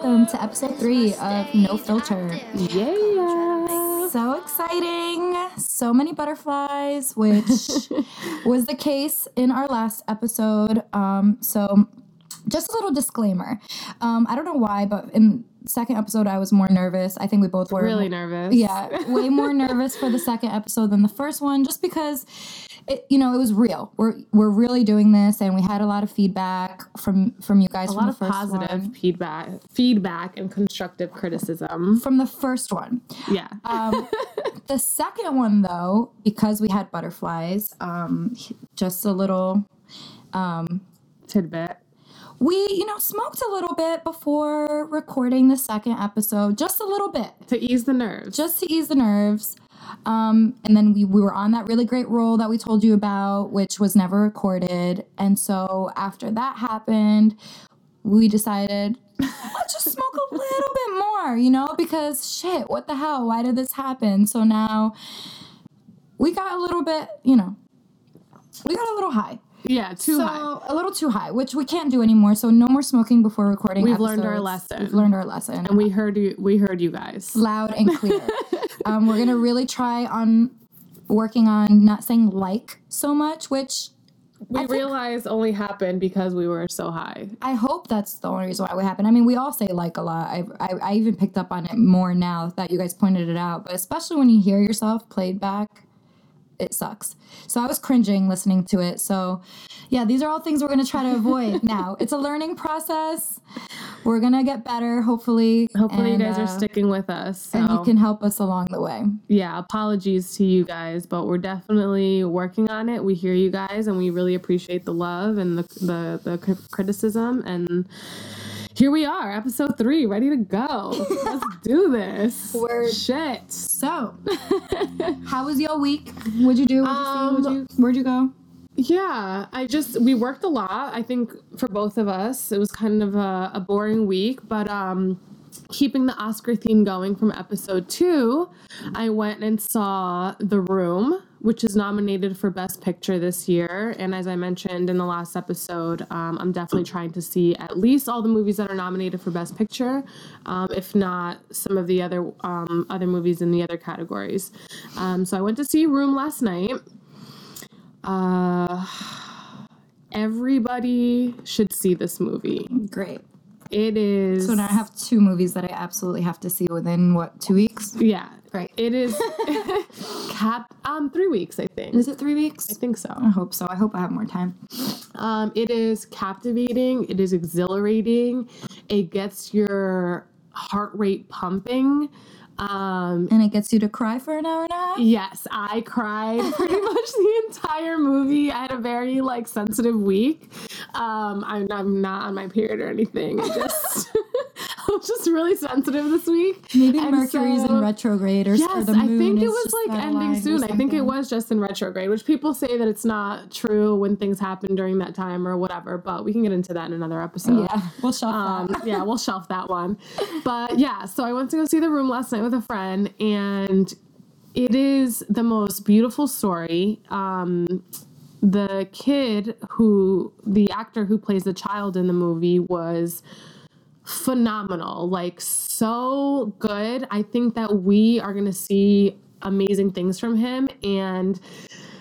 welcome to episode three of No Filter. Yeah. So exciting! So many butterflies, which was the case in our last episode. Um, so, just a little disclaimer. Um, I don't know why, but in second episode, I was more nervous. I think we both were Really nervous. Yeah, way more nervous for the second episode than the first one, just because it, you know, it was real. We're we're really doing this, and we had a lot of feedback from from you guys A from lot the of positive one. feedback, feedback and constructive criticism. From the first one, Yeah. um, the second one though, because we had butterflies, um, just a little. um, Tidbit. We you know smoked a little bit before recording the second episode, just a little bit. To ease the nerves. just to ease the nerves. Um, and then we, we were on that really great roll that we told you about, which was never recorded. And so after that happened, we decided let's just smoke a little bit more, you know, because shit, what the hell? Why did this happen? So now we got a little bit, you know, we got a little high. Yeah, too so high. a little too high, which we can't do anymore. So no more smoking before recording. We've learned our lesson. We've learned our lesson And we heard you we heard you guys. loud and clear. um, we're gonna really try on working on not saying like so much, which We think- realized only happened because we were so high. I hope that's the only reason why we happen. I mean, we all say like a lot. I, I I even picked up on it more now that you guys pointed it out. But especially when you hear yourself played back, it sucks. So I was cringing listening to it. So yeah, these are all things we're gonna try to avoid now. It's a learning process. We're gonna get better, hopefully. Hopefully and, you guys uh, are sticking with us. So And you can help us along the way. yeah, apologies to you guys, but we're definitely working on it. We hear you guys, and we really appreciate the love and the the, the criticism. And here we are, episode three, ready to go. Let's do this. Word. Shit. So, how was your week? What'd you do? What'd you see? Um, you, where'd you go? Yeah, I just we worked a lot. I think for both of us, it was kind of a, a boring week, but um, keeping the Oscar theme going from episode two, I went and saw The Room, which is nominated for Best Picture this year. And as I mentioned in the last episode, um, I'm definitely trying to see at least all the movies that are nominated for Best Picture, um, if not some of the other um, other movies in the other categories. Um, so I went to see Room last night. Uh, everybody should see this movie. Great. It is. So now I have two movies that I absolutely have to see within what two weeks? yeah. Great. It is cap um three weeks I think. Is it three weeks? I think so. I hope so. I hope I have more time. Um, it is captivating. It is exhilarating. It gets your heart rate pumping. Um, And it gets you to cry for an hour and a half. Yes, I cried pretty much the entire movie. I had a very like sensitive week. Um, I'm, I'm not on my period or anything. I just I was just really sensitive this week. Maybe And Mercury's so- in retrograde or, Yes, I think it was like ending soon. I think it was just in retrograde, which people say that it's not true when things happen during that time or whatever. But we can get into that in another episode. Yeah, we'll shelf Um, that. yeah, we'll shelf that one. But yeah, so I went to go see the room last night with a friend, and it is the most beautiful story. Um, the kid who, the actor who plays the child in the movie, was phenomenal. Like, so good. I think that we are going to see amazing things from him. And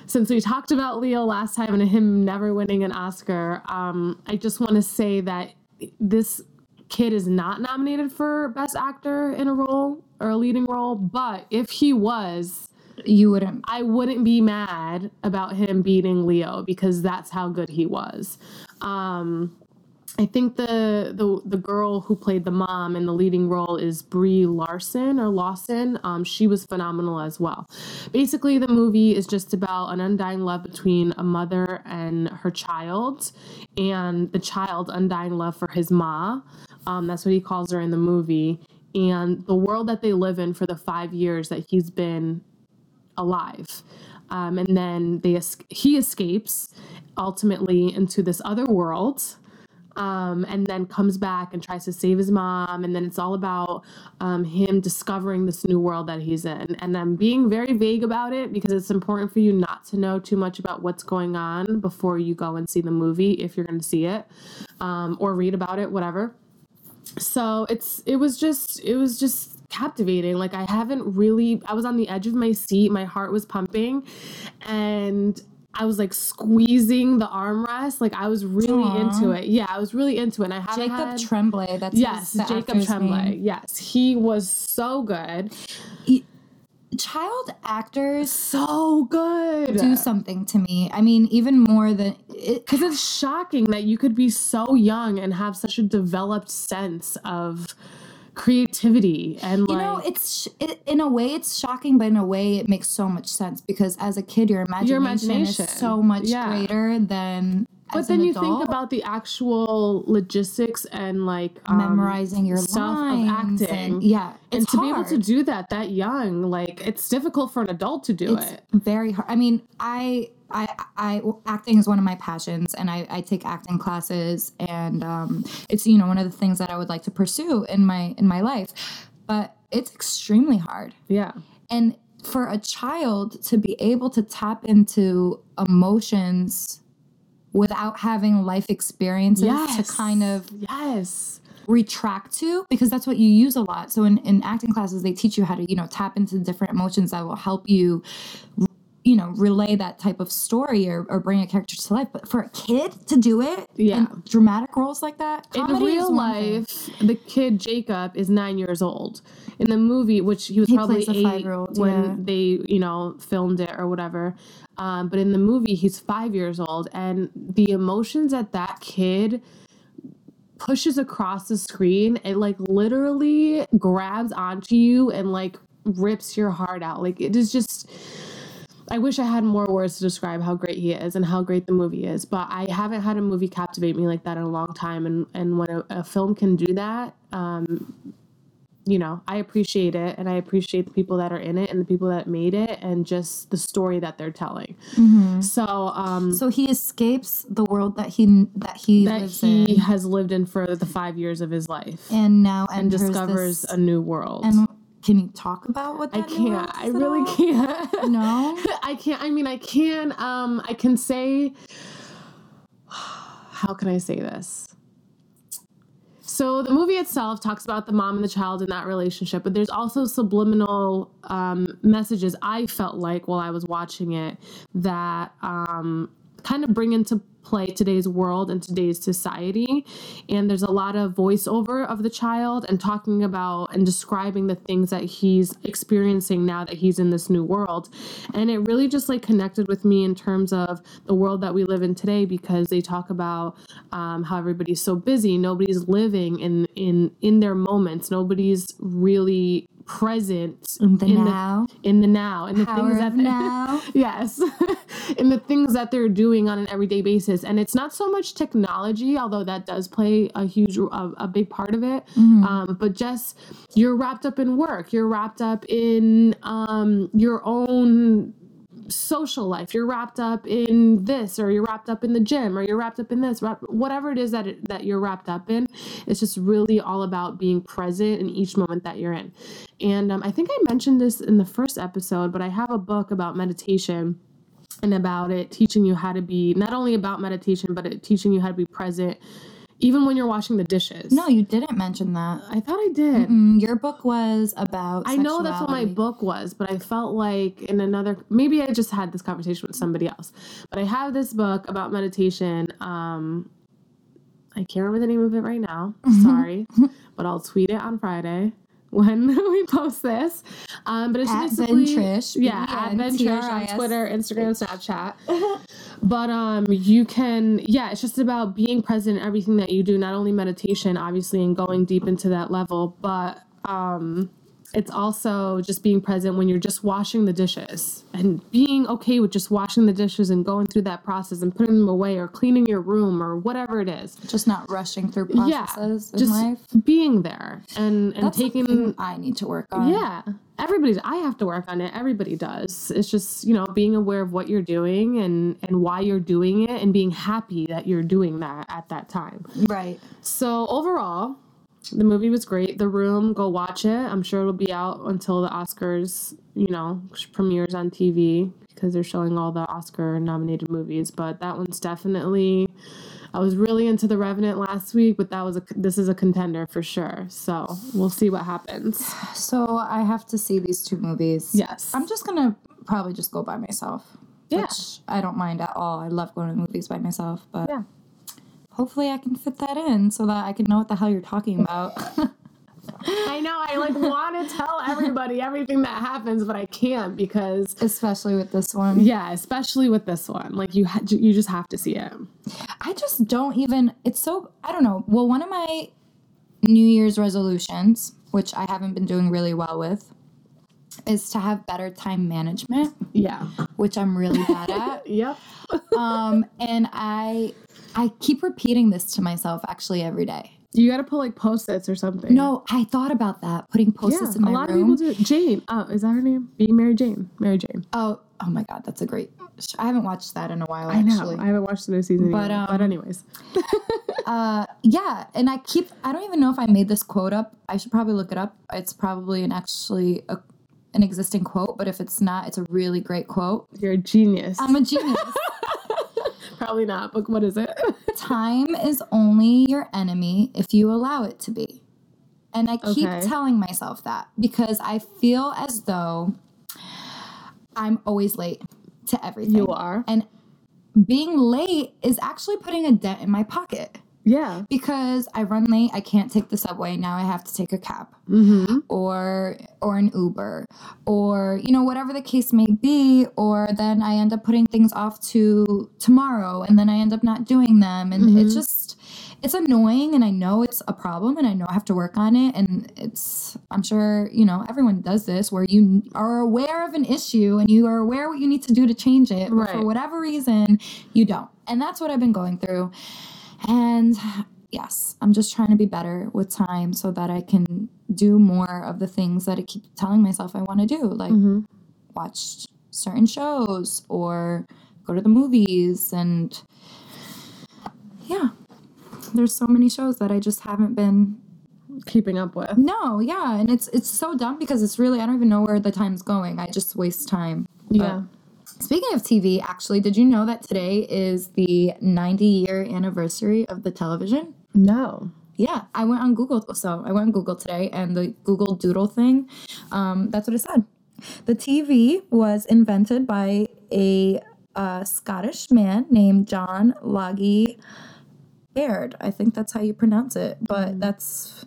since we talked about Leo last time and him never winning an Oscar, um, I just want to say that this kid is not nominated for Best Actor in a role or a leading role, but if he was, You wouldn't. I wouldn't be mad about him beating Leo because that's how good he was. Um, I think the, the the girl who played the mom in the leading role is Brie Larson or Lawson. Um, she was phenomenal as well. Basically, the movie is just about an undying love between a mother and her child, and the child's undying love for his ma. Um, that's what he calls her in the movie. And the world that they live in for the five years that he's been alive. Um, and then they he escapes ultimately into this other world um, and then comes back and tries to save his mom. And then it's all about um, him discovering this new world that he's in. And I'm being very vague about it because it's important for you not to know too much about what's going on before you go and see the movie if you're going to see it um, or read about it, whatever. So it's it was just it was just captivating. Like I haven't really I was on the edge of my seat, my heart was pumping and I was like squeezing the armrest. Like I was really Aw. into it. Yeah, I was really into it. And I haven't Jacob had, Tremblay. That's Yes, Jacob Tremblay. name. Yes, he was so good. Child actors So good. do something to me. I mean, even more than it, Because it's shocking that you could be so young and have such a developed sense of creativity and you know, it's sh- it, in a way it's shocking, but in a way it makes so much sense because as a kid, your imagination, imagination. is so much Yeah. greater than. But then you adult, think about the actual logistics and like um, memorizing your stuff lines of acting. and, yeah, and to be able to do that that young like it's difficult for an adult to do it's it. very hard. I mean, I, I, I, acting is one of my passions, and I, I take acting classes, and um, it's you know one of the things that I would like to pursue in my in my life, but it's extremely hard, yeah. And for a child to be able to tap into emotions without having life experiences yes. to kind of yes. retract to because that's what you use a lot. So in, in acting classes they teach you how to you know tap into different emotions that will help you you know relay that type of story or, or bring a character to life but for a kid to do it Yeah. in dramatic roles like that in real one thing. life the kid jacob is nine years old in the movie which he was He probably eight when yeah. they you know filmed it or whatever um, but in the movie he's five years old and the emotions that that kid pushes across the screen it like literally grabs onto you and like rips your heart out like it is just I wish I had more words to describe how great he is and how great the movie is, but I haven't had a movie captivate me like that in a long time. And and when a, a film can do that, um, you know, I appreciate it, and I appreciate the people that are in it and the people that made it, and just the story that they're telling. So, um, so he escapes the world that he that he that he in has lived in for the five years of his life and now and discovers this, a new world. and can you talk about what I that new world can't. I really all? can't. no I can't. I mean, I can. Um, I can say. How can I say this? So the movie itself talks about the mom and the child in that relationship, but there's also subliminal um, messages I felt like while I was watching it that um, kind of bring into play today's world and today's society. And there's a lot of voiceover of the child and talking about and describing the things that he's experiencing now that he's in this new world. And it really just like connected with me in terms of the world that we live in today because they talk about um, how everybody's so busy, nobody's living in in in their moments, nobody's really present in the now? in the now and the power things that now? Yes. In the things that they're doing on an everyday basis. And it's not so much technology although that does play a huge a, a big part of it. Um, but just you're wrapped up in work. You're wrapped up in um, your own social life. You're wrapped up in this or you're wrapped up in the gym or you're wrapped up in this whatever it is that it, that you're wrapped up in it's just really all about being present in each moment that you're in. And um, i think i mentioned this in the first episode but i have a book about meditation and about it teaching you how to be not only about meditation but it teaching you how to be present even when you're washing the dishes no you didn't mention that i thought i did Mm, your book was about I know that's what my book was, but I felt like in another maybe I just had this conversation with somebody else. But I have this book about meditation. Um I can't remember the name of it right now. Sorry. but I'll tweet it on Friday when we post this. Um but it's At basically Yeah, at on Twitter, Instagram, Snapchat. but um you can yeah, it's just about being present in everything that you do, not only meditation, obviously, and going deep into that level, but um it's also just being present when you're just washing the dishes and being okay with just washing the dishes and going through that process and putting them away or cleaning your room or whatever it is. Just not rushing through Yeah, processes in just life. being there and and That's taking something I need to work on. yeah everybody's i have to work on it everybody does it's just you know being aware of what you're doing and and why you're doing it and being happy that you're doing that at that time Right. so overall the movie was great the room go watch it i'm sure it'll be out until the oscars you know premieres on tv because they're showing all the oscar nominated movies but that one's definitely i was really into the revenant last week but that was a this is a contender for sure so we'll see what happens So I have to see these two movies. yes I'm just gonna probably just go by myself. Yeah. Which I don't mind at all. I love going to movies by myself, but Yeah. Hopefully I can fit that in so that I can know what the hell you're talking about. I know. I like want to tell everybody everything that happens, but I can't because Especially with this one. yeah, especially with this one. Like you, ha- you just have to see it. I just don't even. It's so. I don't know. Well, one of my New Year's resolutions, which I haven't been doing really well with, is to have better time management, Yeah. which I'm really bad at. Yep. Um, and I, I keep repeating this to myself actually every day. You got to put like post-its or something. No, I thought about that, putting Yeah. post-its in a lot room. of people do. Jane. Oh, is that her name? Being Mary Jane. Mary Jane. Oh, oh my God, that's a great. I haven't watched that in a while. I know. Actually, I haven't watched the new season. But, But, um, but anyways. uh, yeah, and I keep. I don't even know if I made this quote up. I should probably look it up. It's probably an actually a, an existing quote, but if it's not, it's a really great quote. You're a genius. I'm a genius. Probably not. But what is it? Time is only your enemy if you allow it to be. And I keep Okay. telling myself that because I feel as though I'm always late to everything. you are. And being late is actually putting a dent in my pocket Yeah. because I run late, I can't take the subway, now I have to take a cab. Mm-hmm. or or an Uber. Or you know whatever the case may be. Or then I end up putting things off to tomorrow. And then I end up not doing them. And it's just it's annoying. And I know it's a problem. And I know I have to work on it. And it's I'm sure you know everyone does this where you are aware of an issue and you are aware what you need to do to change it. But for whatever reason you don't. And that's what I've been going through and yes, I'm just trying to be better with time so that I can do more of the things that I keep telling myself I want to do, like Mm-hmm. watch certain shows or go to the movies. And yeah, there's so many shows that I just haven't been. Keeping up with. No, yeah, and it's it's so dumb because it's really I don't even know where the time's going. I just waste time. Yeah. Speaking of TV, actually, did you know that today is the 90 year anniversary of the television? No. Yeah, I went on Google. So I went on Google today, and the Google Doodle thing, um, that's what it said. The TV was invented by a, uh Scottish man named John Logie Baird. I think that's how you pronounce it, but that's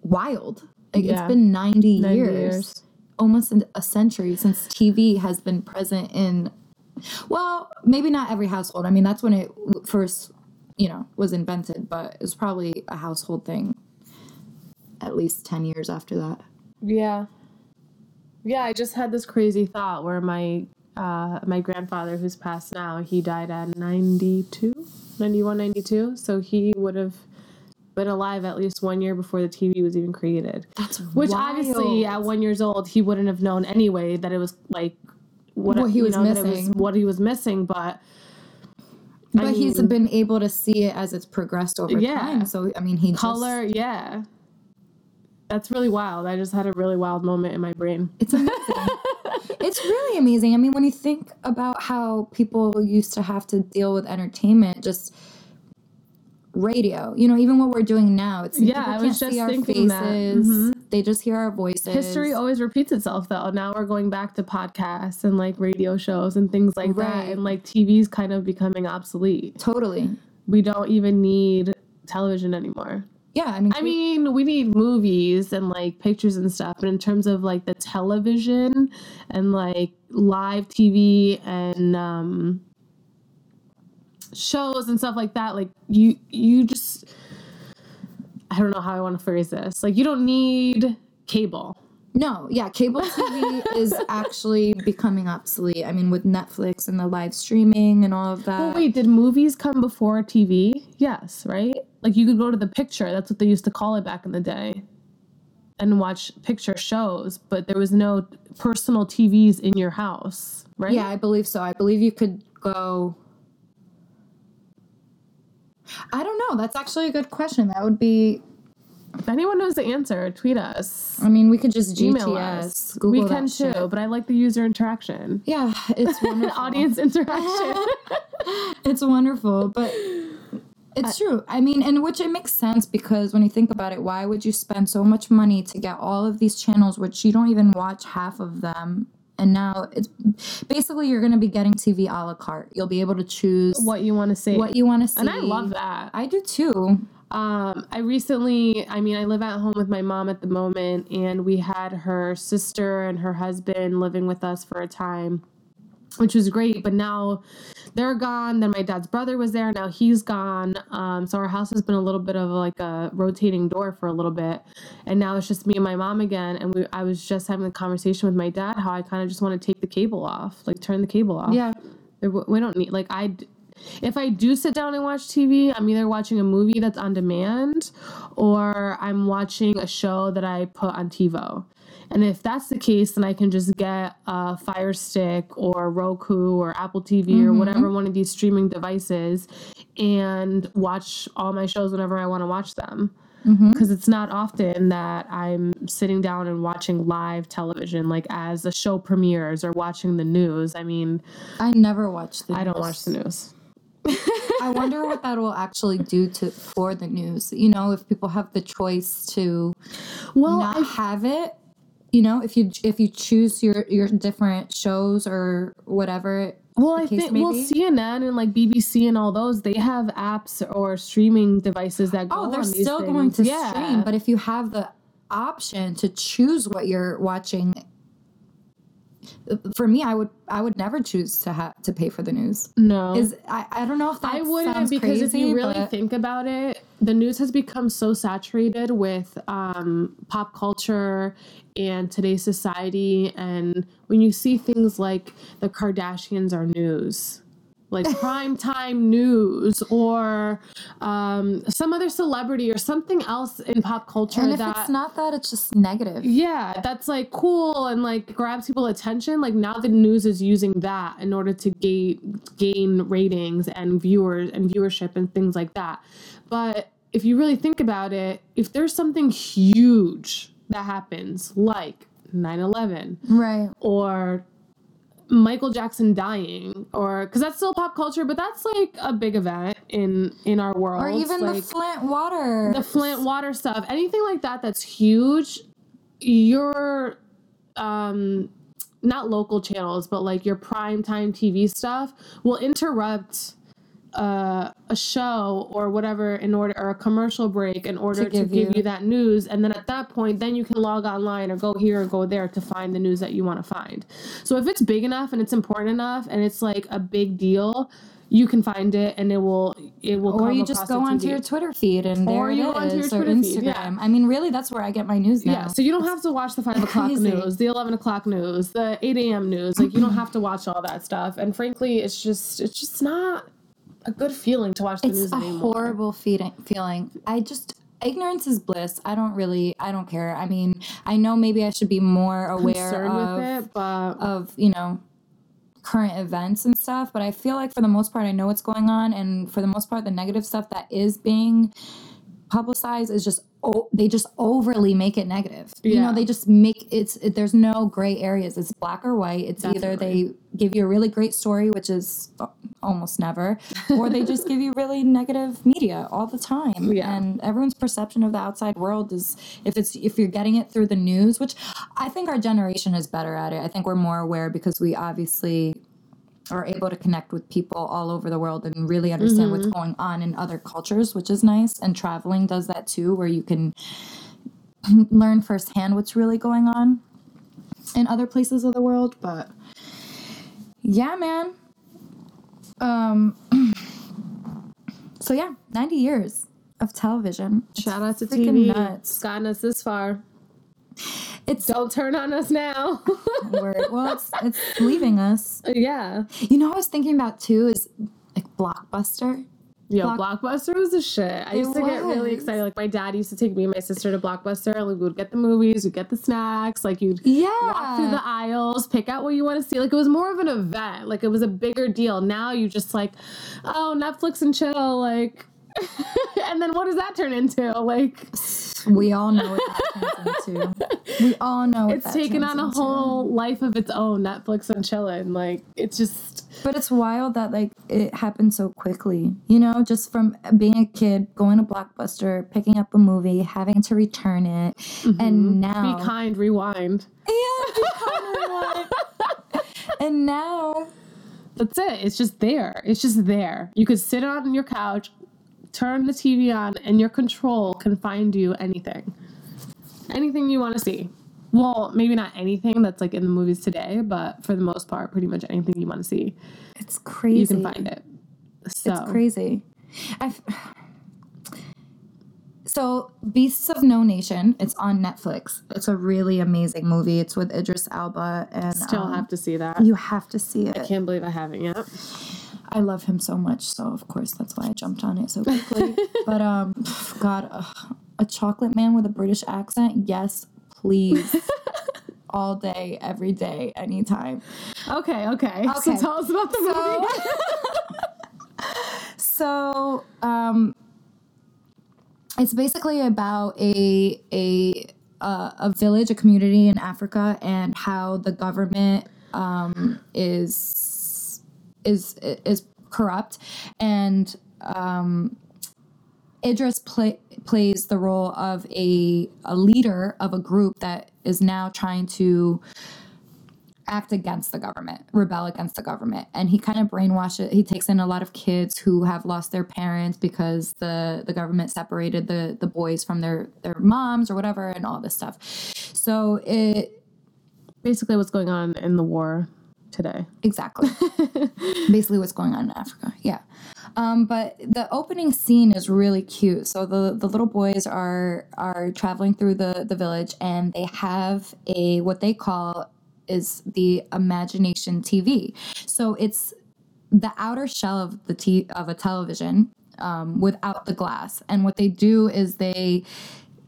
wild. Like, Yeah. It's been 90, 90 years, years. Almost a century since TV has been present in, well, maybe not every household. I mean, that's when it first you know, was invented, but it was probably a household thing at least 10 years after that. Yeah. Yeah, I just had this crazy thought where my uh, my grandfather who's passed now, he died at 92, 91, 92. So he would have been alive at least one year before the TV was even created. That's Which obviously at one years old he wouldn't have known anyway that it was like what, What he was know, missing. what he was missing, but but I he's mean- been able to see it as it's progressed over Yeah. time. So I mean, he just- color, yeah. That's really wild. I just had a really wild moment in my brain. It's amazing. it's really amazing. I mean, when you think about how people used to have to deal with entertainment, just radio, you know, even what we're doing now, it's Yeah, people I can't was just see our thinking that. faces. Mhm. They just hear our voices. History always repeats itself though. Now we're going back to podcasts and like radio shows and things like Right. that. And like TV's kind of becoming obsolete. totally. We don't even need television anymore. Yeah, I mean, I mean, we need movies and like pictures and stuff, but in terms of like the television and like live TV and um shows and stuff like that, like you you just I don't know how I want to phrase this. Like you don't need cable. No, yeah, cable TV is actually becoming obsolete. I mean, with Netflix and the live streaming and all of that. But wait, did movies come before TV? Yes, right? Like you could go to the picture. That's what they used to call it back in the day. And watch picture shows, but there was no personal TVs in your house, right? Yeah, I believe so. I believe you could go. I don't know. That's actually a good question. That would be. If anyone knows the answer, tweet us. I mean, we could just Email us. Google we can too, shit. but I like the user interaction. Yeah, it's wonderful. Audience interaction. it's wonderful, but it's true. I mean, and which it makes sense because when you think about it, why would you spend so much money to get all of these channels, which you don't even watch half of them? And now it's basically you're going to be getting TV a la carte. You'll be able to choose what you want to see. what you want to see. and I love that. I do too. Um, I recently, I mean, I live at home with my mom at the moment, and we had her sister and her husband living with us for a time, which was great. But now they're gone. Then my dad's brother was there. Now he's gone. Um, so our house has been a little bit of like a rotating door for a little bit, and now it's just me and my mom again. And we, I was just having a conversation with my dad how I kind of just want to take the cable off, like turn the cable off. Yeah. We don't need like I, If I do sit down and watch TV, I'm either watching a movie that's on demand, or I'm watching a show that I put on TiVo. And if that's the case, then I can just get a Fire Stick or Roku or Apple TV or mm-hmm. whatever one of these streaming devices, and watch all my shows whenever I want to watch them mm-hmm. because it's not often that I'm sitting down and watching live television, like as a show premieres or watching the news. I mean, I never watch the I don't watch the news. I wonder what that will actually do to for the news. You know, if people have the choice to Well, not I, have it, you know, if you if you choose your your different shows or whatever. well, I think well, be. CNN and like BBC and all those, they have apps or streaming devices that go Oh, they're still going to yeah. stream, but if you have the option to choose what you're watching, for me, I would I would never choose to have to pay for the news. no, Is I, I don't know if that I wouldn't because crazy, if you really but think about it, the news has become so saturated with um, pop culture and today's society. And when you see things like the Kardashians are news, like prime time news, or um, some other celebrity or something else in pop culture and if that it's not that, it's just negative. yeah, that's like cool and like grabs people attention. Like now the news is using that in order to gain gain ratings and viewers and viewership and things like that. But if you really think about it, if there's something huge that happens like 9/11 Right. or Michael Jackson dying or cuz that's still pop culture, but that's like a big event in in our world. Or even the Flint water. the Flint water stuff, anything like that that's huge, your um not local channels, but like your prime time TV stuff will interrupt uh, a show or whatever in order or a commercial break in order to, give give, you- you. that news and then at that point then you can log online or go here or go there to find the news that you want to find so if it's big enough and it's important enough and it's like a big deal you can find it and it will it will or you just go onto TV. your Twitter feed and there Or it you go onto your Twitter Instagram. feed, yeah. I mean, really, that's where I get my news now. Yeah, so you don't have to watch the five o'clock news, the eleven o'clock news, the eight a.m. news. Like you don't have to watch all that stuff. And frankly, it's just it's just not a good feeling to watch the it's news a anymore. horrible feeling. Feeling. I just ignorance is bliss. I don't really. I don't care. I mean, I know maybe I should be more aware of it, but of you know current events and stuff but i feel like for the most part i know what's going on and for the most part the negative stuff that is being publicized is just oh, they just overly make it negative. You know they just make it's it, there's no gray areas. It's black or white. It's either they give you a really great story which is almost never or they just give you really negative media all the time. Yeah. and everyone's perception of the outside world is if it's if you're getting it through the news which i think our generation is better at it. I think we're more aware because we obviously are able to connect with people all over the world and really understand what's going on in other cultures which is nice. And traveling does that too where you can learn firsthand what's really going on in other places of the world. But yeah man. Um so yeah 90 years of television. Shout out to TV. nuts. It's gotten us this far. It's Don't turn on us now. Well, it's it's leaving us. yeah. You know, what I was thinking about too is like Blockbuster. Yeah, Block- Blockbuster was a shit. I It used to get really excited. Like my dad used to take me and my sister to Blockbuster. Like we would get the movies, we'd get the snacks. Like you'd Yeah. walk through the aisles, pick out what you want to see. Like it was more of an event. Like it was a bigger deal. Now you just like, oh, Netflix and chill. Like, and then what does that turn into? Like we all know what that turns into. We all know what it's taken on a into. whole life of its own. Netflix and chilling. Like it's just But it's wild that like it happened so quickly. You know, just from being a kid, going to Blockbuster, picking up a movie, having to return it, and mm-hmm. now be kind. Rewind. Yeah, be kind, rewind. and now That's it. It's just there. It's just there. You could sit on your couch, turn the TV on, and your control can find you anything. Anything you want to see. Well, maybe not anything that's like in the movies today, but for the most part, pretty much anything you want to see, it's crazy. you can find it. So It's crazy. I. So, Beasts of No Nation, it's on Netflix. It's a really amazing movie. It's with Idris Elba, and still um, have to see that. you have to see it. I can't believe I haven't yet. I love him so much, so of course that's why I jumped on it so quickly. but um, God, ugh, a chocolate man with a British accent, yes, please, all day, every day, anytime. Okay, okay. So tell us about the movie. So, um, it's basically about a a uh, a village, a community in Africa, and how the government um, is is is corrupt, and um, Idris play, plays the role of a a leader of a group that is now trying to act against the government, rebel against the government. And he kind of brainwashes he takes in a lot of kids who have lost their parents because the the government separated the the boys from their their moms or whatever and all this stuff. So it Basically, what's going on in the war today. exactly basically what's going on in Africa. Yeah. Um, but the opening scene is really cute. So the, the little boys are are traveling through the, the village and they have a what they call is the imagination TV. So it's the outer shell of the t- of a television um, without the glass. And what they do is they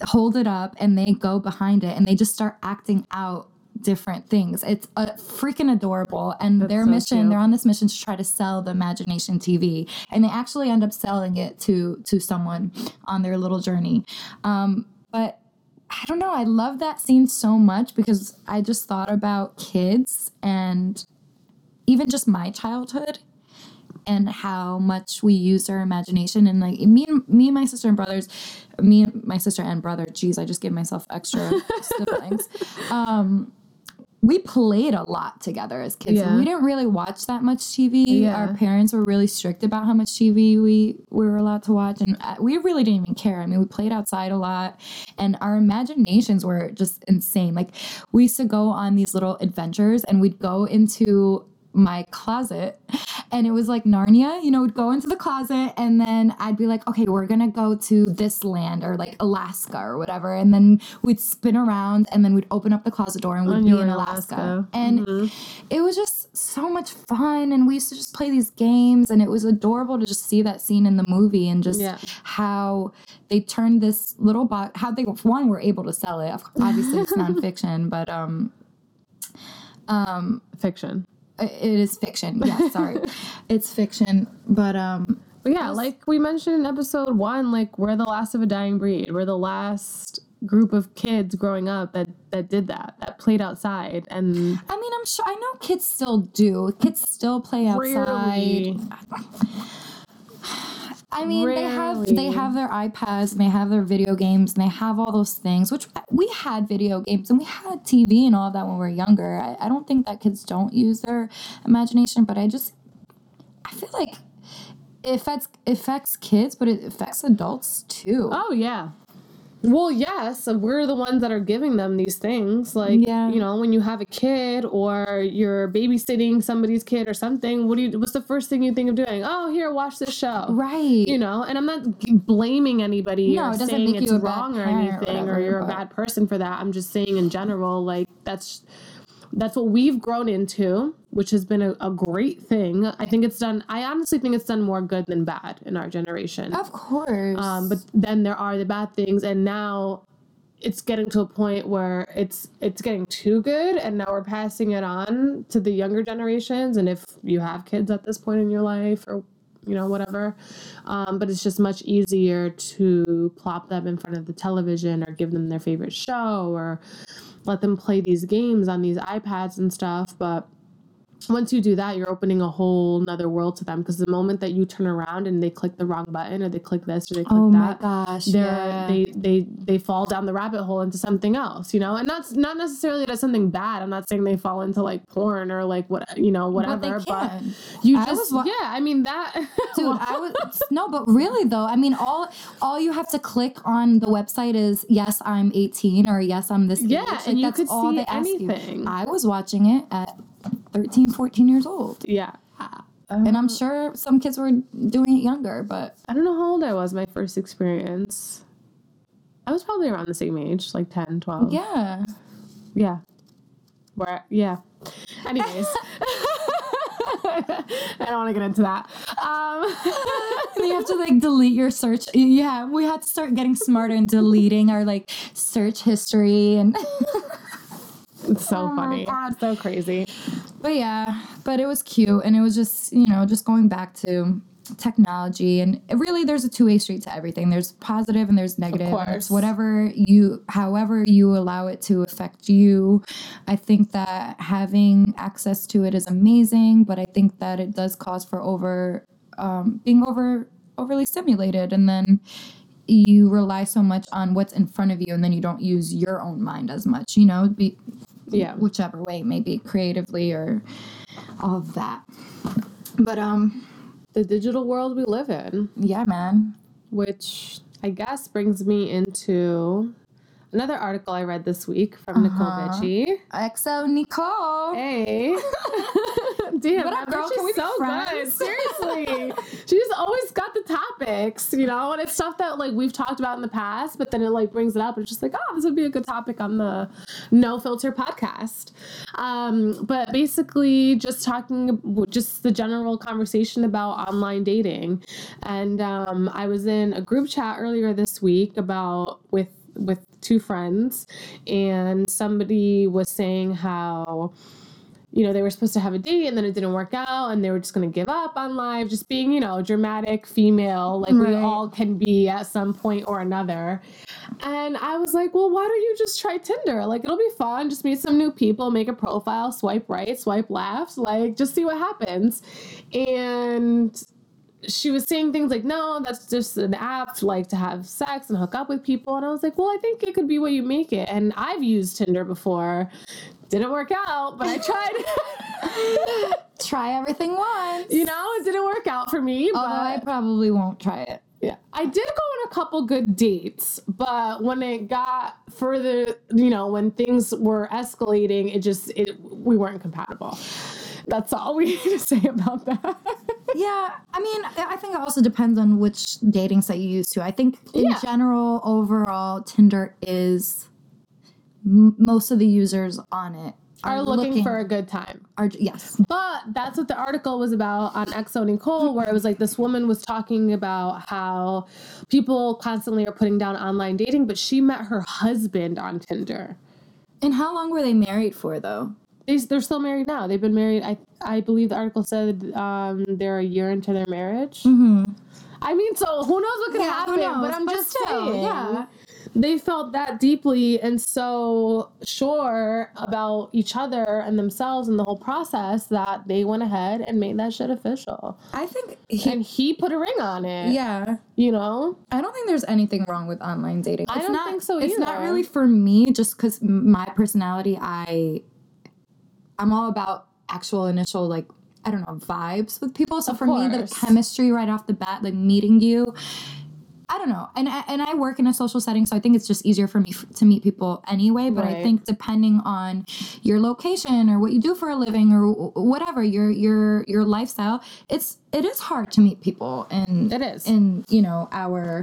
hold it up and they go behind it and they just start acting out different things. It's uh, freaking adorable. And their so mission, cute. they're on this mission to try to sell the imagination TV, and they actually end up selling it to to someone on their little journey. Um, but I don't know. I love that scene so much because I just thought about kids and even just my childhood and how much we use our imagination and like me and me and my sister and brothers me and my sister and brother geez i just gave myself extra siblings um we played a lot together as kids Yeah. we didn't really watch that much tv Yeah. our parents were really strict about how much tv we, we were allowed to watch and uh, we really didn't even care i mean we played outside a lot and our imaginations were just insane like we used to go on these little adventures and we'd go into my closet and it was like Narnia, you know, we'd go into the closet and then I'd be like, okay, we're gonna go to this land or like Alaska or whatever. And then we'd spin around and then we'd open up the closet door and we'd And be in Alaska. Alaska. And it was just so much fun. And we used to just play these games and it was adorable to just see that scene in the movie and just Yeah. how they turned this little box, how they, one, were able to sell it. Obviously, it's nonfiction, but um, Fiction. It is fiction. Yeah, sorry. it's fiction. But um But yeah, like we mentioned in episode one, like we're the last of a dying breed. We're the last group of kids growing up that that did that, that played outside, and I mean, I'm sure I know kids still do. Kids still play outside. rarely. I mean, they have they have their iPads and they have their video games and they have all those things. Which we had video games and we had TV and all of that when we were younger. I, I don't think that kids don't use their imagination, but I just I feel like it affects affects kids, but it affects adults too. Oh yeah, Well, yes, we're the ones that are giving them these things. Like, Yeah. you know, when you have a kid or you're babysitting somebody's kid or something, what do you? What's the first thing you think of doing? Oh, here, watch this show. Right. You know, and I'm not blaming anybody No, or it doesn't saying make it's you wrong or or anything or whatever, you're a bad person for that. I'm just saying in general, like that's that's what we've grown into, which has been a, a great thing. I think it's done. I honestly think it's done more good than bad in our generation. Of course. Um, but then there are the bad things, and now it's getting to a point where it's it's getting too good, and now we're passing it on to the younger generations. And if you have kids at this point in your life, or you know whatever, um, but it's just much easier to plop them in front of the television or give them their favorite show or let them play these games on these iPads and stuff. But once you do that, you're opening a whole nother world to them because the moment that you turn around and they click the wrong button or they click this or they click oh that, gosh. they're Yeah. they they they fall down the rabbit hole into something else, you know, and that's not necessarily that's something bad. I'm not saying they fall into like porn or like what you know But whatever, but, can. you I just was wa- yeah, I mean that Dude, I was no, but really though, I mean, all all you have to click on the website is yes, I'm 18 or yes, I'm this Yeah, age. Like, and you that's could all see anything. I was watching it at 13, 14 years old, yeah. and I'm sure some kids were doing it younger, but I don't know how old I was my first experience. I was probably around the same age, like 10, 12. yeah. Yeah. Where yeah. Anyways. I don't want to get into that. Um, you have to like delete your search. Yeah, we had to start getting smarter and deleting our like search history and. It's so Oh my funny. God. So crazy. But yeah, but it was cute and it was just, you know, just going back to technology and really there's a two-way street to everything. There's positive and there's negative. It's course. whatever you however you allow it to affect you. I think that having access to it is amazing, but I think that it does cause for over um, being over overly stimulated and then you rely so much on what's in front of you and then you don't use your own mind as much, you know, be Yeah. whichever way, maybe creatively or all of that. But um, The digital world we live in, yeah, man. which I guess brings me into another article I read this week from Nicole Uh-huh. Bitchy. XO Nicole. Hey. Damn, What up, girl? she's Can we so good. friends? Seriously. she's always got the topics, you know, and it's stuff that like we've talked about in the past, but then it like brings it up. It's just like, oh, this would be a good topic on the No Filter podcast. Um, but basically, just talking, just the general conversation about online dating. And um, I was in a group chat earlier this week about with with two friends, and somebody was saying how you know, they were supposed to have a date and then it didn't work out and they were just going to give up on life, just being, you know, dramatic female, like we all can be at some point or another. And I was like, well, why don't you just try Tinder? Like, it'll be fun. Just meet some new people, make a profile, swipe right, swipe left, like, just see what happens. And she was saying things like, no, that's just an app like to have sex and hook up with people. And I was like, well, I think it could be what you make it. And I've used Tinder before. Didn't work out, but I tried. Try everything once. you know, it didn't work out for me. Although I probably won't try it. yeah, I did go on a couple good dates, but when it got further, you know, when things were escalating, it just it we weren't compatible. That's all we need to say about that. Yeah, I mean, I think it also depends on which dating site you use too. I think in Yeah. general, overall, Tinder is m- most of the users on it Are looking, for a good time. are yes, But that's what the article was about on XO Nicole, where it was like this woman was talking about how people constantly are putting down online dating, but she met her husband on Tinder. And how long were they married for though? They, they're still married now. They've been married. I I believe the article said um, they're a year into their marriage. Mm-hmm. I mean, so who knows what could Yeah, happen? But I'm But just still, saying, yeah. they felt that deeply and so sure about each other and themselves and the whole process that they went ahead and made that shit official. I think he, and he put a ring on it. yeah. You know? I don't think there's anything wrong with online dating. I don't not, think so Either. It's not really for me, just because my personality. I I'm all about actual initial like I don't know vibes with people. So Of for me, the chemistry right off the bat, like meeting you, I don't know, and I, and I work in a social setting, so I think it's just easier for me f- to meet people anyway. But I think depending on your location or what you do for a living or whatever your your your lifestyle, it's it is hard to meet people And It is. in you know our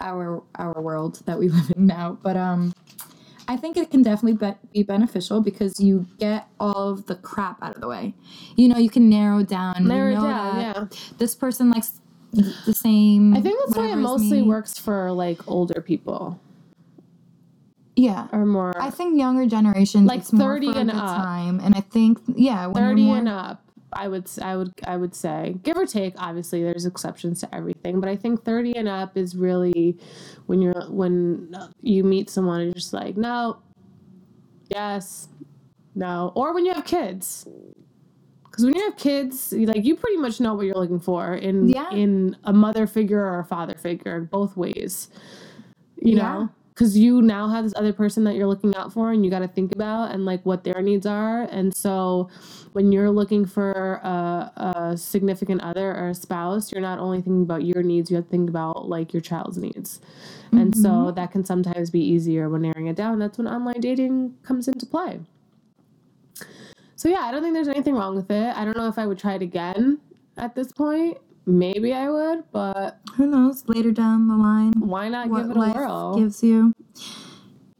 our our world that we live in now. But um, I think it can definitely be, be beneficial because you get all of the crap out of the way. You know, you can narrow down. Narrow you know down, yeah. This person likes the same. I think that's why it mostly works for like older people Yeah. or more I think younger generations Like it's more 30 for and up. time, and I think yeah, when 30 more, and up. I would I would I would say give or take obviously there's exceptions to everything but I think 30 and up is really when you're when uh, you meet someone and you're just like no yes no or when you have kids because when you have kids like you pretty much know what you're looking for in Yeah. in a mother figure or a father figure both ways you Yeah. know because you now have this other person that you're looking out for and you got to think about and like what their needs are. And so when you're looking for a, a significant other or a spouse you're not only thinking about your needs you have to think about like your child's needs. And so mm-hmm. that can sometimes be easier when narrowing it down. That's when online dating comes into play. So yeah i don't think there's anything wrong with it. I don't know if i would try it again at this point maybe i would but who knows later down the line why not give it a whirl gives you.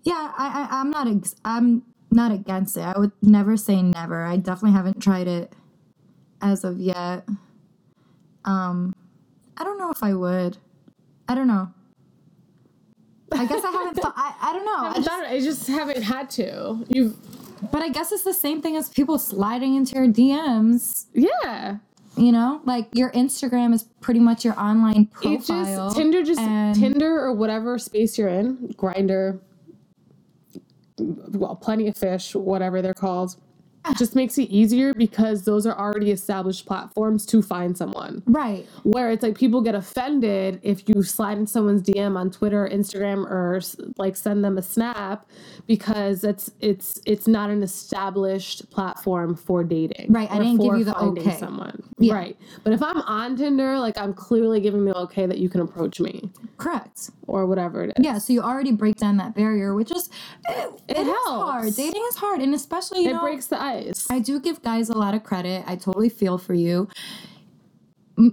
Yeah, I, I I'm not ex- I'm not against it. I would never say never. I definitely haven't tried it as of yet. Um, I don't know if I would. I don't know. I guess I haven't thought. I, I don't know. I I, just, thought, I just haven't had to. You've but I guess it's the same thing as people sliding into your DMs. yeah. You know, like your Instagram is pretty much your online It profile. just Tinder just and- Tinder or whatever space you're in, Grindr, well, plenty of fish, whatever they're called. Just makes it easier because those are already established platforms to find someone. right. Where it's like people get offended if you slide in someone's DM on Twitter, or Instagram, or like send them a snap because it's it's it's not an established platform for dating. Right, I didn't give you the okay. Someone. Yeah. Right. But if I'm on Tinder, like I'm clearly giving the okay that you can approach me Correct. Or whatever it is. Yeah, so you already break down that barrier, which is it, it is helps. hard. Dating is hard, and especially you It know, breaks the ice. I do give guys a lot of credit. I totally feel for you.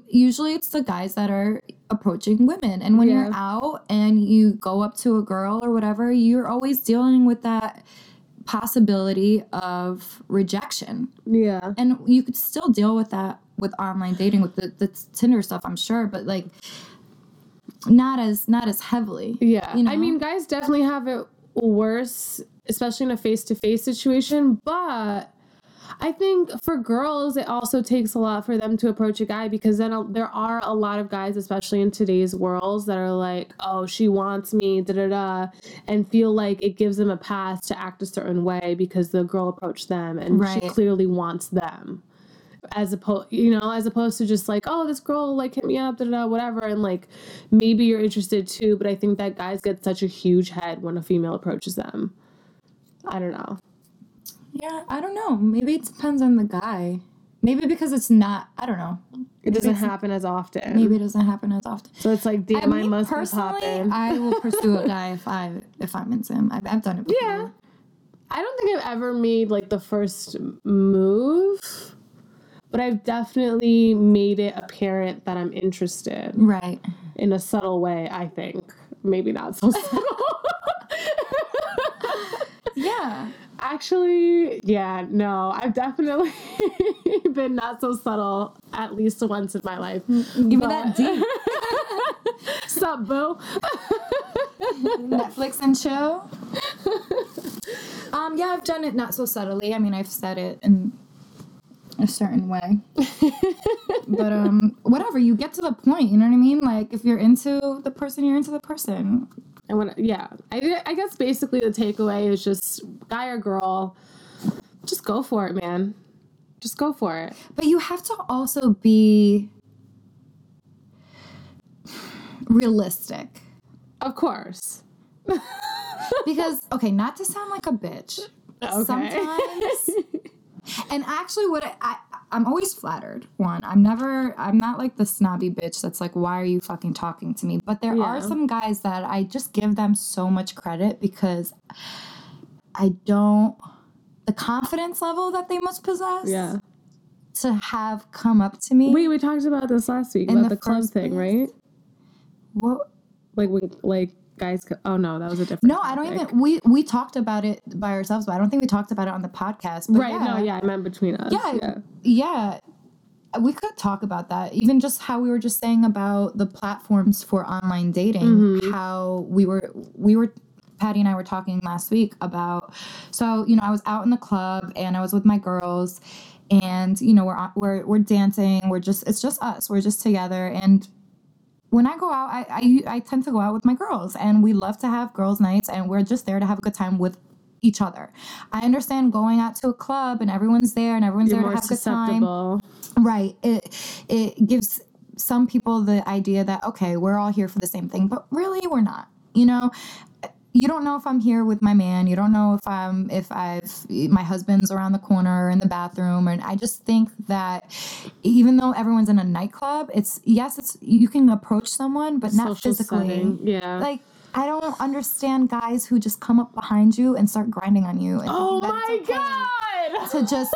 Usually, it's the guys that are approaching women, and when you're out and you go up to a girl or whatever, you're always dealing with that possibility of rejection. yeah. And you could still deal with that with online dating with the, the Tinder stuff, I'm sure, but like not as not as heavily. Yeah. You know? I mean, guys definitely have it worse, especially in a face to face situation. But I think for girls, it also takes a lot for them to approach a guy because then there are a lot of guys, especially in today's worlds, that are like, oh, she wants me, da da da, and feel like it gives them a pass to act a certain way because the girl approached them and she clearly wants them. As opposed, you know, as opposed to just like, oh, this girl like hit me up, da da da, whatever, and like maybe you're interested too. But I think that guys get such a huge head when a female approaches them. I don't know. Yeah, I don't know. Maybe it depends on the guy. Maybe because it's not. I don't know. It doesn't happen as often. Maybe it doesn't happen as often. So it's like, damn, I, mean, must be personally, popping. I will pursue a guy if I if I'm into him. I've, I've done it before. Yeah. I don't think I've ever made like the first move, but I've definitely made it apparent that I'm interested Right. in a subtle way, I think. Maybe not so subtle. Yeah. Actually, yeah, no, I've definitely been not so subtle at least once in my life. Give me that deep Sup, boo? Netflix and chill. Um. Yeah, I've done it not so subtly. I mean, I've said it in a certain way. but um, whatever. You get to the point. You know what I mean? Like if you're into the person, you're into the person. I want yeah. I, I guess basically the takeaway is just guy or girl, just go for it, man. Just go for it. But you have to also be realistic. Of course. Because okay, not to sound like a bitch. Okay. Sometimes and actually what I, I I'm always flattered. One, I'm never, I'm not like the snobby bitch that's like, why are you fucking talking to me? But there are some guys that I just give them so much credit because I don't, the confidence level that they must possess Yeah. to have come up to me. Wait, we talked about this last week about the the, club thing, place? right? What? Like when like guys. Co- oh no, that was a different. No, I don't even, we, we talked about it by ourselves, but I don't think we talked about it on the podcast. But Right. No. Yeah, I meant between us. Yeah. Yeah. Yeah. We could talk about that. Even just how we were just saying about the platforms for online dating, Mhm. how we were we were Patty and I were talking last week about so, you know, I was out in the club and I was with my girls and you know, we're we're we're dancing, we're just it's just us. We're just together and when I go out, I, I I tend to go out with my girls, and we love to have girls' nights, and we're just there to have a good time with each other. I understand going out to a club and everyone's there and everyone's You're there to have a good time. Right. It it gives some people the idea that okay, we're all here for the same thing, but really we're not. You know, you don't know if I'm here with my man. You don't know if I'm if I've my husband's around the corner in the bathroom, and I just think that even though everyone's in a nightclub, it's yes, it's you can approach someone, but not Social physically. setting. Yeah. Like I don't understand guys who just come up behind you and start grinding on you. Oh my okay god. To just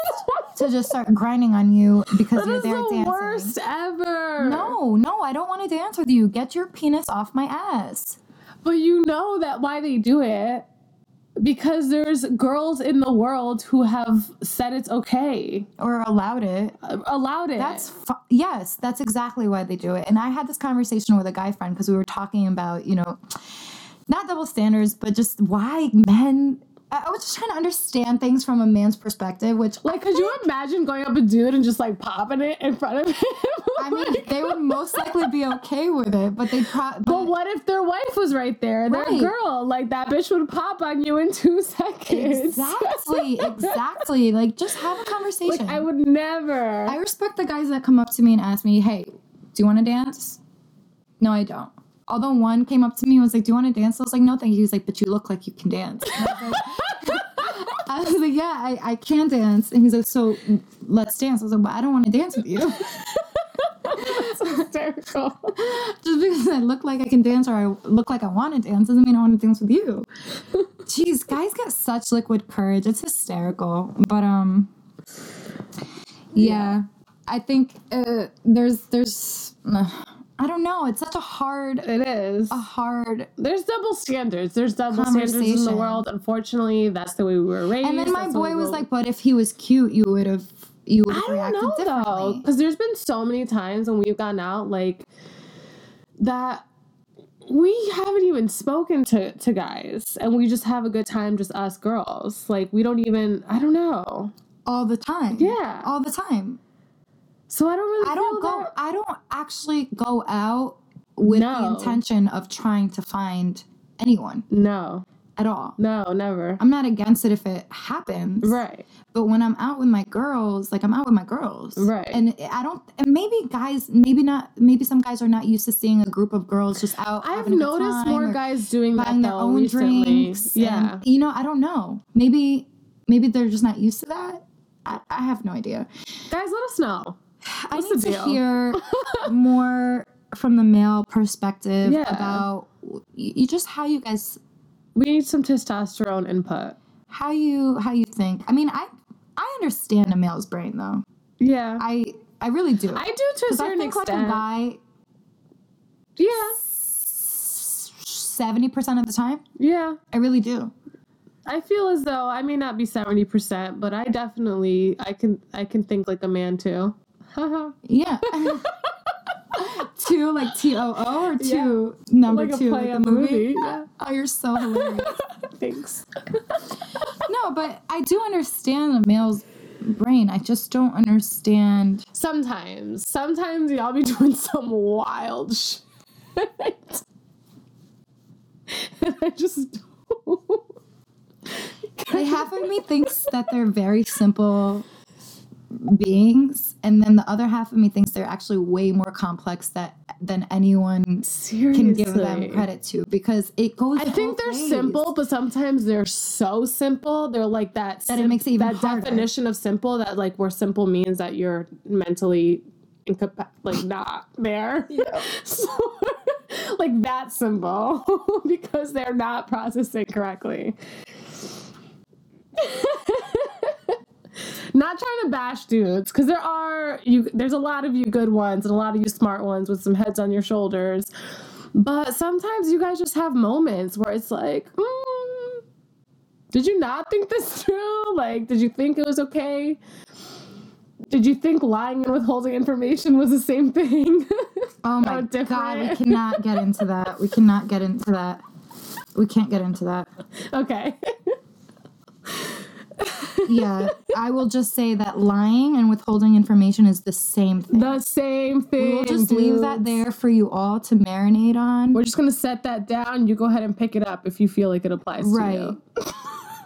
to just start grinding on you because That you're is there the dancing. worst ever. No, no, I don't want to dance with you. Get your penis off my ass. But you know that why they do it because there's girls in the world who have said it's okay, Or allowed it. uh, allowed it. That's fu- yes, that's exactly why they do it. And I had this conversation with a guy friend because we were talking about, you know, not double standards, but just why men. I was just trying to understand things from a man's perspective, which like, could you imagine going up a dude and just like popping it in front of him? I mean, they would most likely be okay with it, but they pro- But what if their wife was right there? Their Right. girl, like that bitch would pop on you in two seconds. Exactly, exactly. Like, just have a conversation. like I would never. I respect the guys that come up to me and ask me, "Hey, do you want to dance?" No, I don't. Although one came up to me and was like, "Do you want to dance?" I was like, "No, thank you." He was like, "But you look like you can dance." I was like, I was like, "Yeah, I, I can dance." And he's like, "So let's dance." I was like, "But I don't want to dance with you." That's hysterical. Just because I look like I can dance or I look like I want to dance doesn't mean I want to dance with you. Jeez, guys get such liquid courage. It's hysterical. But um yeah, I think uh, there's there's uh, I don't know. It's such a hard It is. a hard There's double standards. There's double standards in the world. Unfortunately, that's the way we were raised. And then my that's boy was like, "But if he was cute, you would have you would I have don't reacted know though, differently." because there's been so many times when we've gone out like that. We haven't even spoken to to guys, and we just have a good time, just us girls. Like we don't even. I don't know. All the time. Yeah. All the time. So I don't really. I don't go that- I don't actually go out with the intention of trying to find anyone No, at all. no, never. I'm not against it if it happens. Right. But when I'm out with my girls, like I'm out with my girls. Right. And I don't and maybe guys maybe not maybe some guys are not used to seeing a group of girls just out. I've having a good noticed more guys doing that buying their own recently. drinks. Yeah. and, you know, I don't know. Maybe maybe they're just not used to that. I, I have no idea. Guys, let us know. I need to hear more from the male perspective Yeah. about you just how you guys We need some testosterone input. how you how you think. I mean, I I understand a male's brain though. Yeah. I I really do. I do to a 'Cause I certain think like a extent. guy yeah. seventy percent of the time. Yeah. I really do. I feel as though I may not be seventy percent, but I definitely I can I can think like a man too. Haha. Yeah. two like T O O or Yeah. two number like a two play like on the movie. Yeah. Oh, you're so hilarious. Thanks. no, but I do understand a male's brain. I just don't understand. Sometimes. Sometimes y'all be doing some wild shit. and I just don't. Like half of me thinks that they're very simple beings and then the other half of me thinks they're actually way more complex that than anyone Seriously. can give them credit to because it goes. I think they're ways. simple, but sometimes they're so simple. They're like that. That it makes it even that harder. definition of simple. That like where simple means that you're mentally incapa- like not there. Yeah. So, like that simple because they're not processing correctly. Not trying to bash dudes, because there are you. There's a lot of you good ones and a lot of you smart ones with some heads on your shoulders. But sometimes you guys just have moments where it's like, mm, did you not think this through? Like, did you think it was okay? Did you think lying and withholding information was the same thing? Oh my god, we cannot get into that. We cannot get into that. We can't get into that. okay. Yeah, I will just say that lying and withholding information is the same thing. the same thing. We'll just leave that there for you all to marinate on. We're just gonna set that down. You go ahead and pick it up if you feel like it applies Right. to you.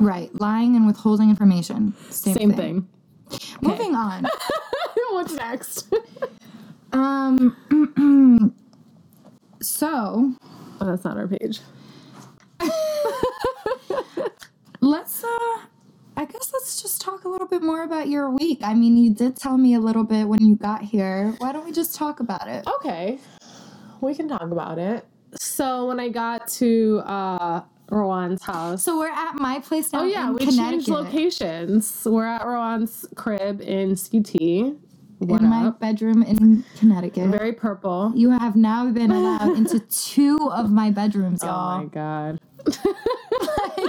Right. Lying and withholding information. Same, Same thing. thing. Moving on. What's next? Um so Oh, that's not our page. let's uh I guess let's just talk a little bit more about your week. I mean, you did tell me a little bit when you got here. Why don't we just talk about it? Okay, we can talk about it. So when I got to uh, Rawan's house, So we're at my place now oh yeah, in we changed locations. We're at Rawan's crib in CT. What in my bedroom in Connecticut. Very purple. you have now been allowed into two of my bedrooms, Oh y'all. my god.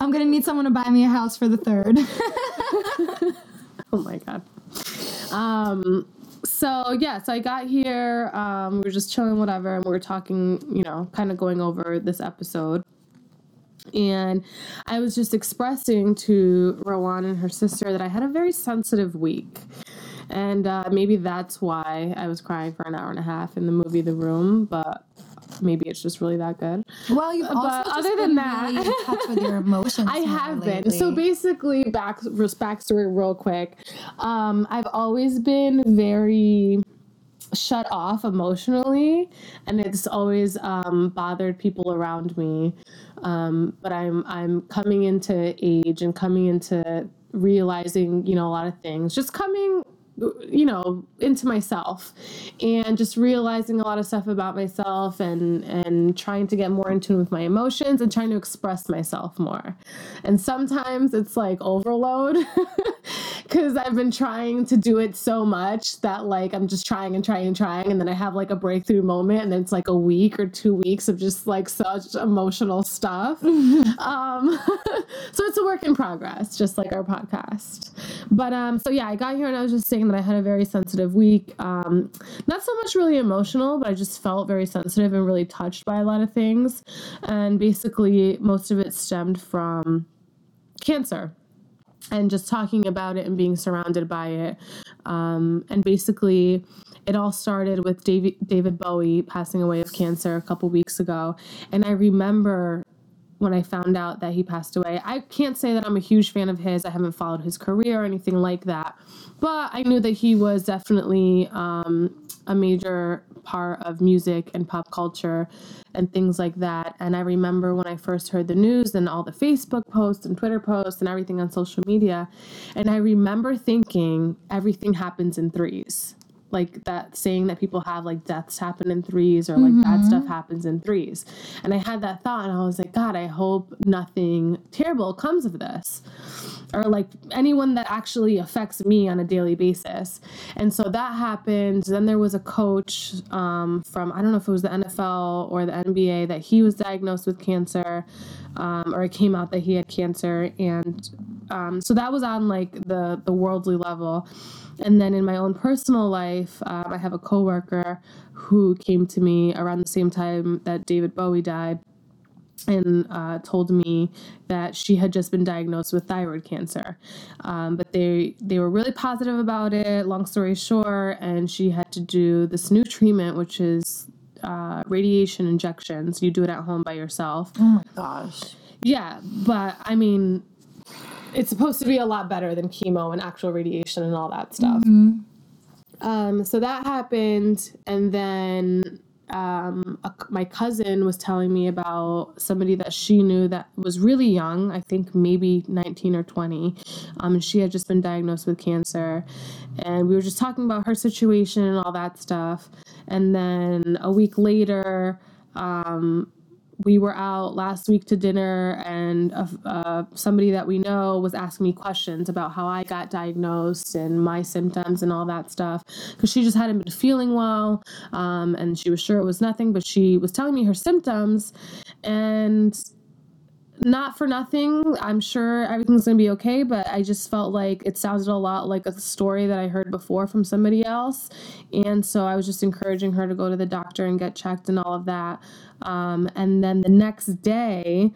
I'm gonna need someone to buy me a house for the third. Oh my god. Um. So yeah, so I got here. Um, we were just chilling, whatever, and we were talking. You know, kind of going over this episode. And I was just expressing to Rawan and her sister that I had a very sensitive week. And uh, maybe that's why I was crying for an hour and a half in the movie The Room, but maybe it's just really that good. well, you've also But other than that- really in touch with your emotions. I have been. So basically, back backstory real quick. Um, I've always been very shut off emotionally, and it's always um, bothered people around me. Um, but I'm I'm coming into age and coming into realizing, you know, a lot of things. Just coming you know into myself and just realizing a lot of stuff about myself and and trying to get more in tune with my emotions and trying to express myself more. And sometimes it's like overload because i've been trying to do it so much that like i'm just trying and trying and trying and then i have like a breakthrough moment and then it's like a week or two weeks of just like such emotional stuff. Um so it's a work in progress just like our podcast. But um so yeah i got here and i was just saying that i had a very sensitive week. Um not so much really emotional but i just felt very sensitive and really touched by a lot of things. And basically most of it stemmed from cancer and just talking about it and being surrounded by it. Um, and basically, it all started with David, David Bowie passing away of cancer a couple weeks ago. And I remember when I found out that he passed away. I can't say that I'm a huge fan of his. I haven't followed his career or anything like that. But I knew that he was definitely um, a major part of music and pop culture and things like that. And I remember when I first heard the news and all the Facebook posts and Twitter posts and everything on social media. And I remember thinking everything happens in threes. Like that saying that people have like deaths happen in threes or like bad stuff happens in threes. And I had that thought and I was like, God, I hope nothing terrible comes of this or like anyone that actually affects me on a daily basis. And so that happened. Then there was a coach um, from, I don't know if it was the NFL or the NBA, that he was diagnosed with cancer um, or it came out that he had cancer. And um, so that was on like the, the worldly level. And then in my own personal life, um, I have a coworker who came to me around the same time that David Bowie died and uh, told me that she had just been diagnosed with thyroid cancer. Um, but they they were really positive about it. Long story short, and she had to do this new treatment, which is uh, radiation injections. You do it at home by yourself. Oh my gosh. Yeah, but I mean, it's supposed to be a lot better than chemo and actual radiation and all that stuff. Mm-hmm. Um, so that happened, and then um, a, my cousin was telling me about somebody that she knew that was really young, I think maybe 19 or 20. Um, she had just been diagnosed with cancer. And we were just talking about her situation and all that stuff. And then a week later, um, we were out last week to dinner and uh, somebody that we know was asking me questions about how i got diagnosed and my symptoms and all that stuff. Because she just hadn't been feeling well um, and she was sure it was nothing but she was telling me her symptoms and not for nothing. I'm sure everything's gonna be okay, but I just felt like it sounded a lot like a story that I heard before from somebody else, and so I was just encouraging her to go to the doctor and get checked and all of that. Um, and then the next day,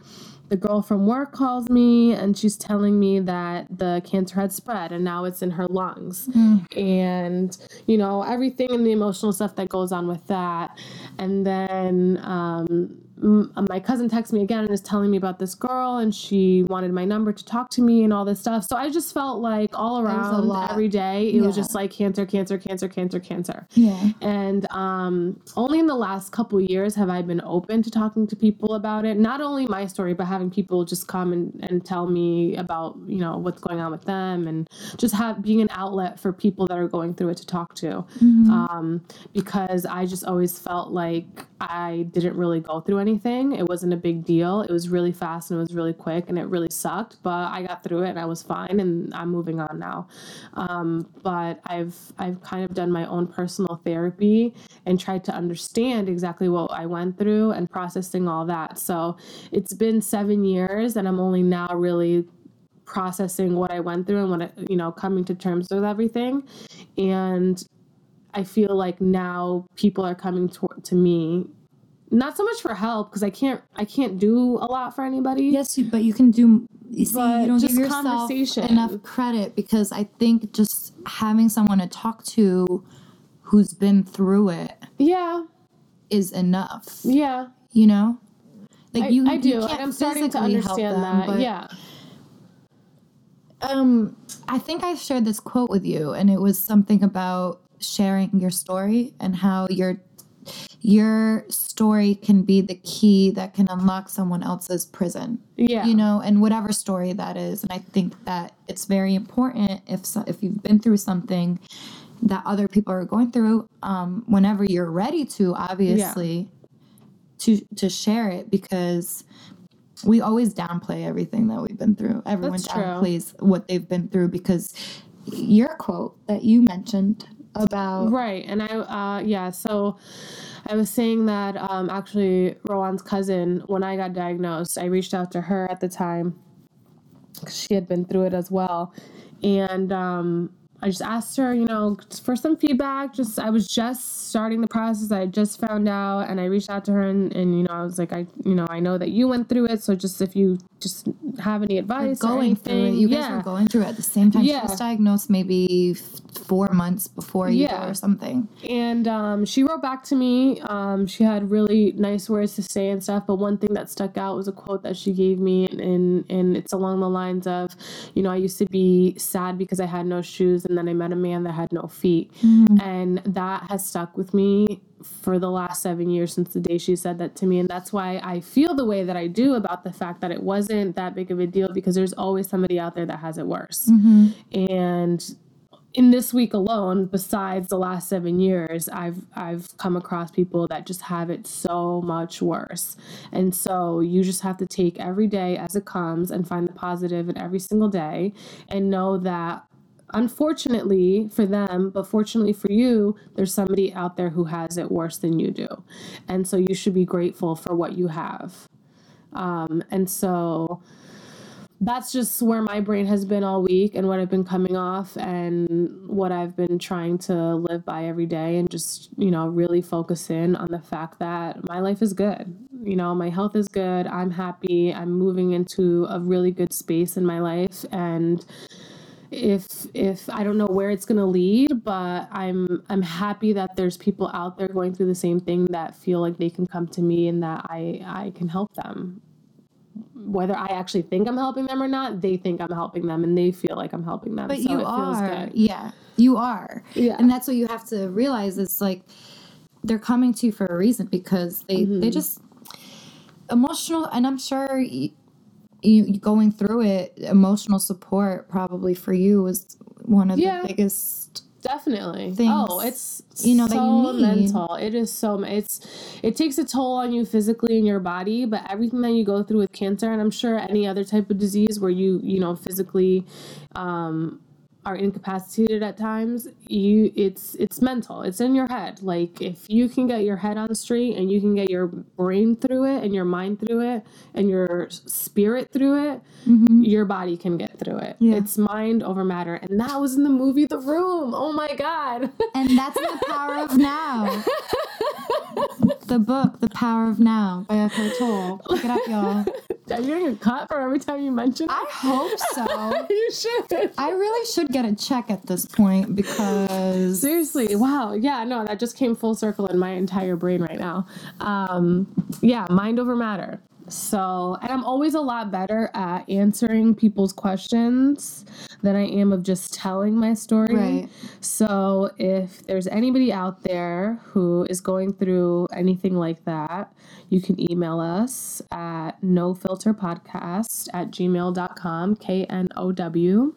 the girl from work calls me and she's telling me that the cancer had spread and now it's in her lungs and you know everything and the emotional stuff that goes on with that and then um, m- my cousin texts me again and is telling me about this girl and she wanted my number to talk to me and all this stuff so i just felt like all around every day it was just like cancer cancer cancer cancer cancer Yeah. and um, only in the last couple years have I been open to talking to people about it. Not only my story, but having people just come and, and tell me about, you know, what's going on with them and just have being an outlet for people that are going through it to talk to. Um, because I just always felt like I didn't really go through anything. It wasn't a big deal. It was really fast and it was really quick and it really sucked, but I got through it and I was fine and I'm moving on now. Um, but I've I've kind of done my own personal therapy and tried to understand exactly what I went through and processing all that. So it's been seven years and I'm only now really processing what I went through and what I, you know coming to terms with everything and I feel like now people are coming to, to me not so much for help because I can't I can't do a lot for anybody. Yes, you, but you can do. You see, But you don't give just yourself conversation. enough credit because I think just having someone to talk to who's been through it Yeah. is enough. Yeah. You know, like I, you, I do. you can't I'm starting to understand them, that. but, yeah. Um, I think I shared this quote with you, and it was something about sharing your story and how your your story can be the key that can unlock someone else's prison. Yeah. you know, and whatever story that is. And I think that it's very important if so, if you've been through something that other people are going through, um, whenever you're ready to, obviously, to to share it because we always downplay everything that we've been through. Everyone That's true. downplays what they've been through because your quote that you mentioned about Right. And I, uh, yeah, so I was saying that um, actually, Rawan's cousin, when I got diagnosed, I reached out to her at the time she had been through it as well. And um, I just asked her, you know, for some feedback. Just, I was just starting the process. I just found out, and I reached out to her, and, and you know, I was like, I, you know, I know that you went through it. So just if you just have any advice, or going through it. You guys yeah. were going through it at the same time. She was diagnosed maybe f- four months before you Yeah. or something. And um, she wrote back to me. Um, she had really nice words to say and stuff. But one thing that stuck out was a quote that she gave me, and, and and it's along the lines of, you know, I used to be sad because I had no shoes, and then I met a man that had no feet, mm-hmm. and that has stuck with me for the last seven years since the day she said that to me. And that's why i feel the way that i do about the fact that it wasn't that big of a deal because there's always somebody out there that has it worse. Mm-hmm. And in this week alone besides the last seven years i've i've come across people that just have it so much worse. And so you just have to take every day as it comes and find the positive in every single day and know that unfortunately for them but fortunately for you there's somebody out there who has it worse than you do and so you should be grateful for what you have um, and so that's just where my brain has been all week and what I've been coming off and what I've been trying to live by every day and just, you know, really focus in on the fact that my life is good. You know, my health is good. I'm happy. I'm moving into a really good space in my life and if if I don't know where it's going to lead, but I'm I'm happy that there's people out there going through the same thing that feel like they can come to me and that I I can help them whether I actually think I'm helping them or not, they think I'm helping them and they feel like I'm helping them. But so you it feels are. good. Yeah. You are. Yeah. And that's what you have to realize is like they're coming to you for a reason because they Mm-hmm. they just emotional and I'm sure you, you going through it emotional support probably for you was one of Yeah. the biggest Definitely. things, oh, it's you know, you so need. mental. It is so it's it takes a toll on you physically in your body, but everything that you go through with cancer, and I'm sure any other type of disease where you you know physically um, are incapacitated at times, you it's it's mental. It's in your head. Like if you can get your head on straight and you can get your brain through it and your mind through it and your spirit through it, mm-hmm. your body can get through it. Yeah. It's mind over matter, and that was in the movie The Room. Oh my god. and that's the power of now. the book, The Power of Now by Eckhart Tolle. Look it up, y'all. Are you getting a cut for every time you mention it? I hope so. you should. I really should get a check at this point because Seriously, wow. Yeah, no, that just came full circle in my entire brain right now. Um, yeah, mind over matter. So, and I'm always a lot better at answering people's questions than I am of just telling my story. Right. So, if there's anybody out there who is going through anything like that, you can email us at nofilterpodcast at gmail.com, K N O W.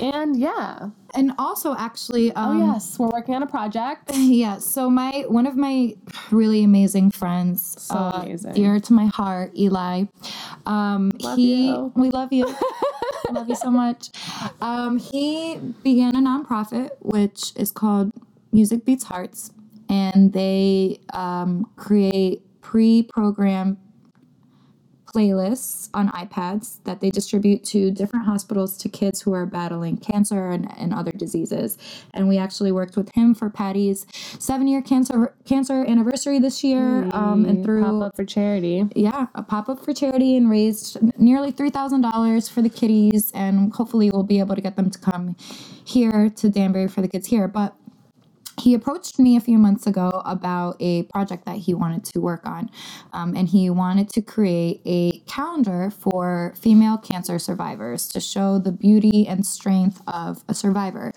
And yeah. and also actually Oh, um yes. We're working on a project. yeah, so my one of my really amazing friends, So uh, amazing. dear to my heart, Eli. Um, Love he, you. we love you, love you so much. Um, he began a nonprofit which is called Music Beats Hearts, and they um, create pre-programmed playlists on iPads that they distribute to different hospitals to kids who are battling cancer and, and other diseases. And we actually worked with him for Patty's seven year cancer cancer anniversary this year. Um, and through Pop up for charity. yeah, a pop up for charity and raised nearly three thousand dollars for the kiddies, and hopefully we'll be able to get them to come here to Danbury for the kids here. But he approached me a few months ago about a project that he wanted to work on, um, and he wanted to create a calendar for female cancer survivors to show the beauty and strength of a survivor.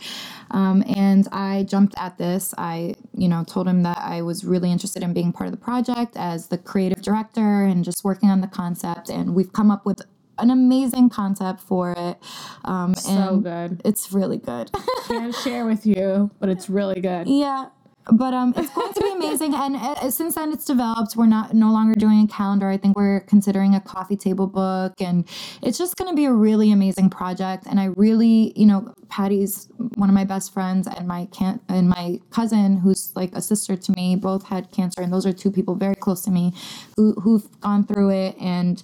Um, and I jumped at this. I, you know, told him that I was really interested in being part of the project as the creative director and just working on the concept. And we've come up with an amazing concept for it. Um, So and good. it's really good. Can't share with you, but it's really good. Yeah. But um, it's going to be amazing, and uh, since then it's developed. We're not no longer doing a calendar. I think we're considering a coffee table book, and it's just going to be a really amazing project. And I really, you know, Patty's one of my best friends, and my can and my cousin, who's like a sister to me, both had cancer, and those are two people very close to me, who who've gone through it, and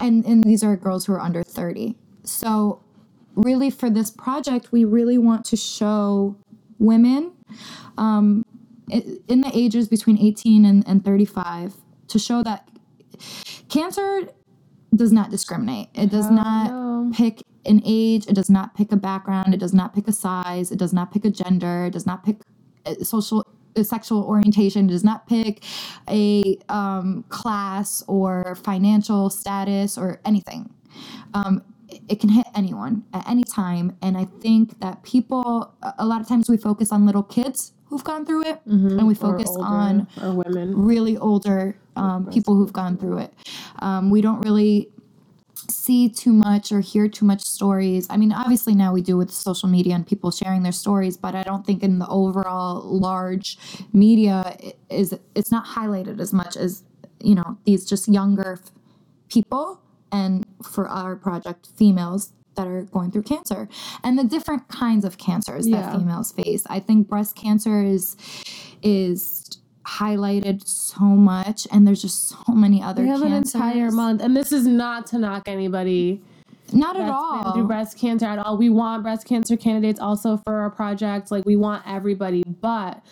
and and these are girls who are under 30 so really for this project we really want to show women um, in the ages between 18 and, and 35 to show that cancer does not discriminate. It does not no. pick an age. It does not pick a background. It does not pick a size. It does not pick a gender. It does not pick social a sexual orientation does not pick a um, class or financial status or anything um, it- can hit anyone at any time and i think that people a- lot of times we focus on little kids who've gone through it and we Mm-hmm. Focus older, on really older um, people who've gone through it. Um, we don't really see too much or hear too much stories. I mean, obviously now we do with social media and people sharing their stories, but I don't think in the overall large media it is it's not highlighted as much as you know these just younger f- people and for our project females that are going through cancer and the different kinds of cancers Yeah. that females face. I think breast cancer is is highlighted so much and there's just so many other We have an cancers. entire month, and this is not to knock anybody Not at all. through breast cancer at all. We want breast cancer candidates also for our project. Like we want everybody, but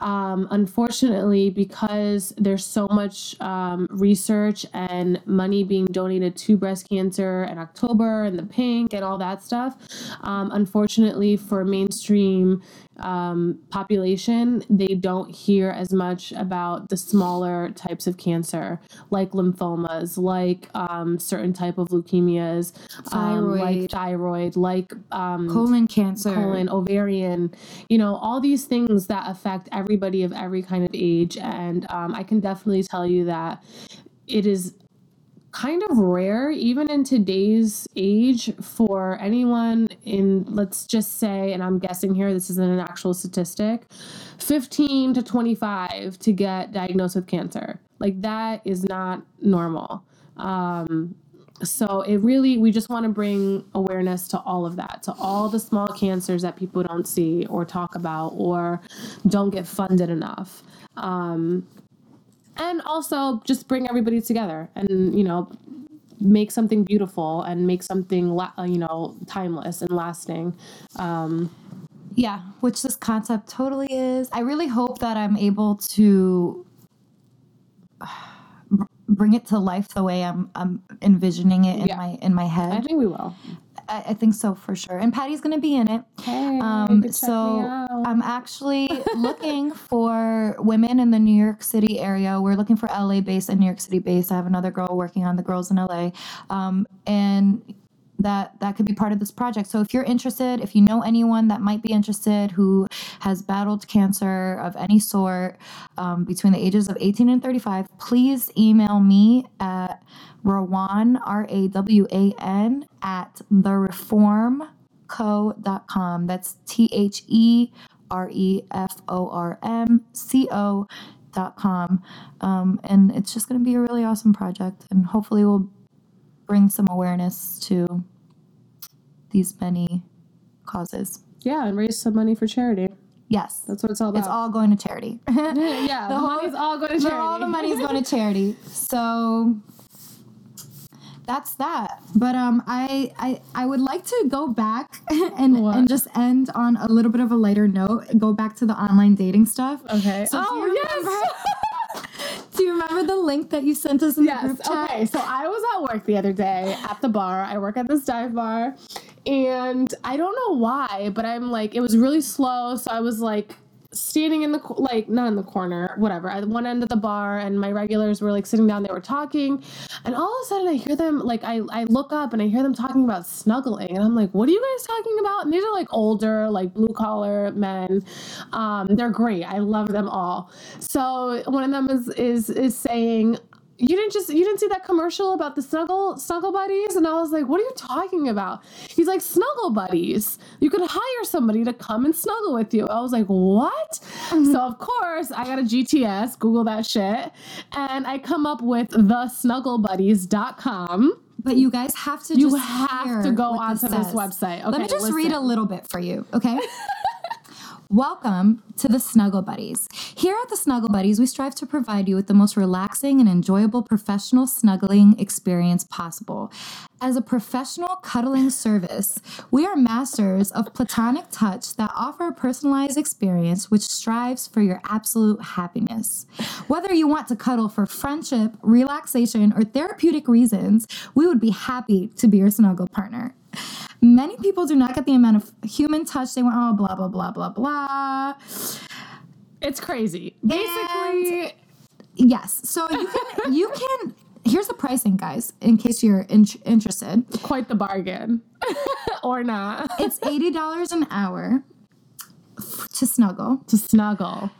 Um, unfortunately, because there's so much um, research and money being donated to breast cancer and October and the pink and all that stuff, um, unfortunately for mainstream um, population, they don't hear as much about the smaller types of cancer, like lymphomas, like um, certain type of leukemias, um, like Thyroid. thyroid, like um, Colon cancer. colon, ovarian, you know, all these things that affect everybody of every kind of age. And um, I can definitely tell you that it is kind of rare, even in today's age, for anyone in, let's just say, and I'm guessing here, this isn't an actual statistic, 15 to 25 to get diagnosed with cancer. Like, that is not normal. Um, so it really we just want to bring awareness to all of that to all the small cancers that people don't see or talk about or don't get funded enough um, and also just bring everybody together and you know make something beautiful and make something la- you know timeless and lasting um, Yeah, which this concept totally is. I really hope that I'm able to bring it to life the way I'm I'm envisioning it in Yeah. my in my head. i think we will I, I think so for sure. And Patty's gonna be in it. hey Um, so. I'm actually looking for women in the New York City area. We're looking for LA based and New York City based. I have another girl working on the girls in LA, um, and that that could be part of this project. So if you're interested, if you know anyone that might be interested who has battled cancer of any sort um, between the ages of 18 and 35, please email me at Rawan R A W A N at the reform co.com. That's T H E R E F O R M C O dot com. Um, and it's just going to be a really awesome project. And hopefully, we'll bring some awareness to these many causes. yeah and raise some money for charity Yes, that's what it's all about it's all going to charity. yeah the, whole- money's all going to charity all the money's going to charity. So that's that. But um, I I I would like to go back and What? and just end on a little bit of a lighter note. And go back to the online dating stuff. okay So oh yes Do you remember the link that you sent us in the Yes. group chat? Okay. So I was at work the other day at the bar. I work at this dive bar, and I don't know why, but I'm like, it was really slow. So I was like standing in the like not in the corner, whatever, at one end of the bar, and my regulars were like sitting down. They were talking, and all of a sudden I hear them like I I look up and I hear them talking about snuggling, and I'm like, what are you guys talking about? And these are like older, like blue collar men. Um, they're great. I love them all. So one of them is is is saying you didn't just you didn't see that commercial about the snuggle snuggle buddies? And i was like what are you talking about? He's like snuggle buddies. You could hire somebody to come and snuggle with you. I was like what? Mm-hmm. So of course i got a gts google that shit and i come up with the But you guys have to you just have to go onto this says. website. Okay Let me just read a little bit for you, okay? Welcome to the Snuggle Buddies. Here at the Snuggle Buddies, we strive to provide you with the most relaxing and enjoyable professional snuggling experience possible. As a professional cuddling service, we are masters of platonic touch that offer a personalized experience which strives for your absolute happiness. Whether you want to cuddle for friendship, relaxation, or therapeutic reasons, we would be happy to be your snuggle partner. Many people do not get the amount of human touch they want. Oh, blah, blah, blah, blah, blah. it's crazy basically Yes. So you can, you can, here's the pricing, guys, in case you're in, interested. quite the bargain or not It's $80 an hour to snuggle, to snuggle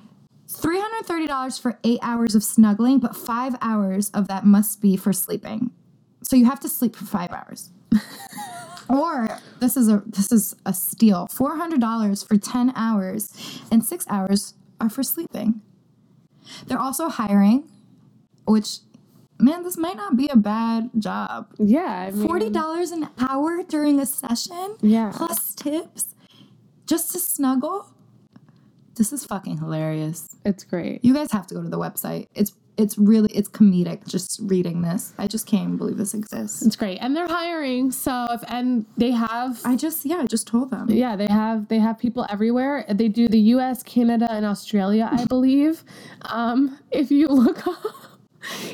$330 for eight hours of snuggling, but five hours of that must be for sleeping. So you have to sleep for five hours. or this is a this is a steal. Four hundred dollars for ten hours, and six hours are for sleeping. They're also hiring, which man, this might not be a bad job. yeah I mean, Forty dollars an hour during a session, Yeah. plus tips, just to snuggle. This is fucking hilarious. it's great You guys have to go to the website. It's it's really it's comedic just reading this. I just can't believe this exists. It's great, and they're hiring. So if and they have I just yeah, I just told them. yeah they have they have people everywhere. They do the U.S., Canada, and Australia, I believe. Um, if you look up.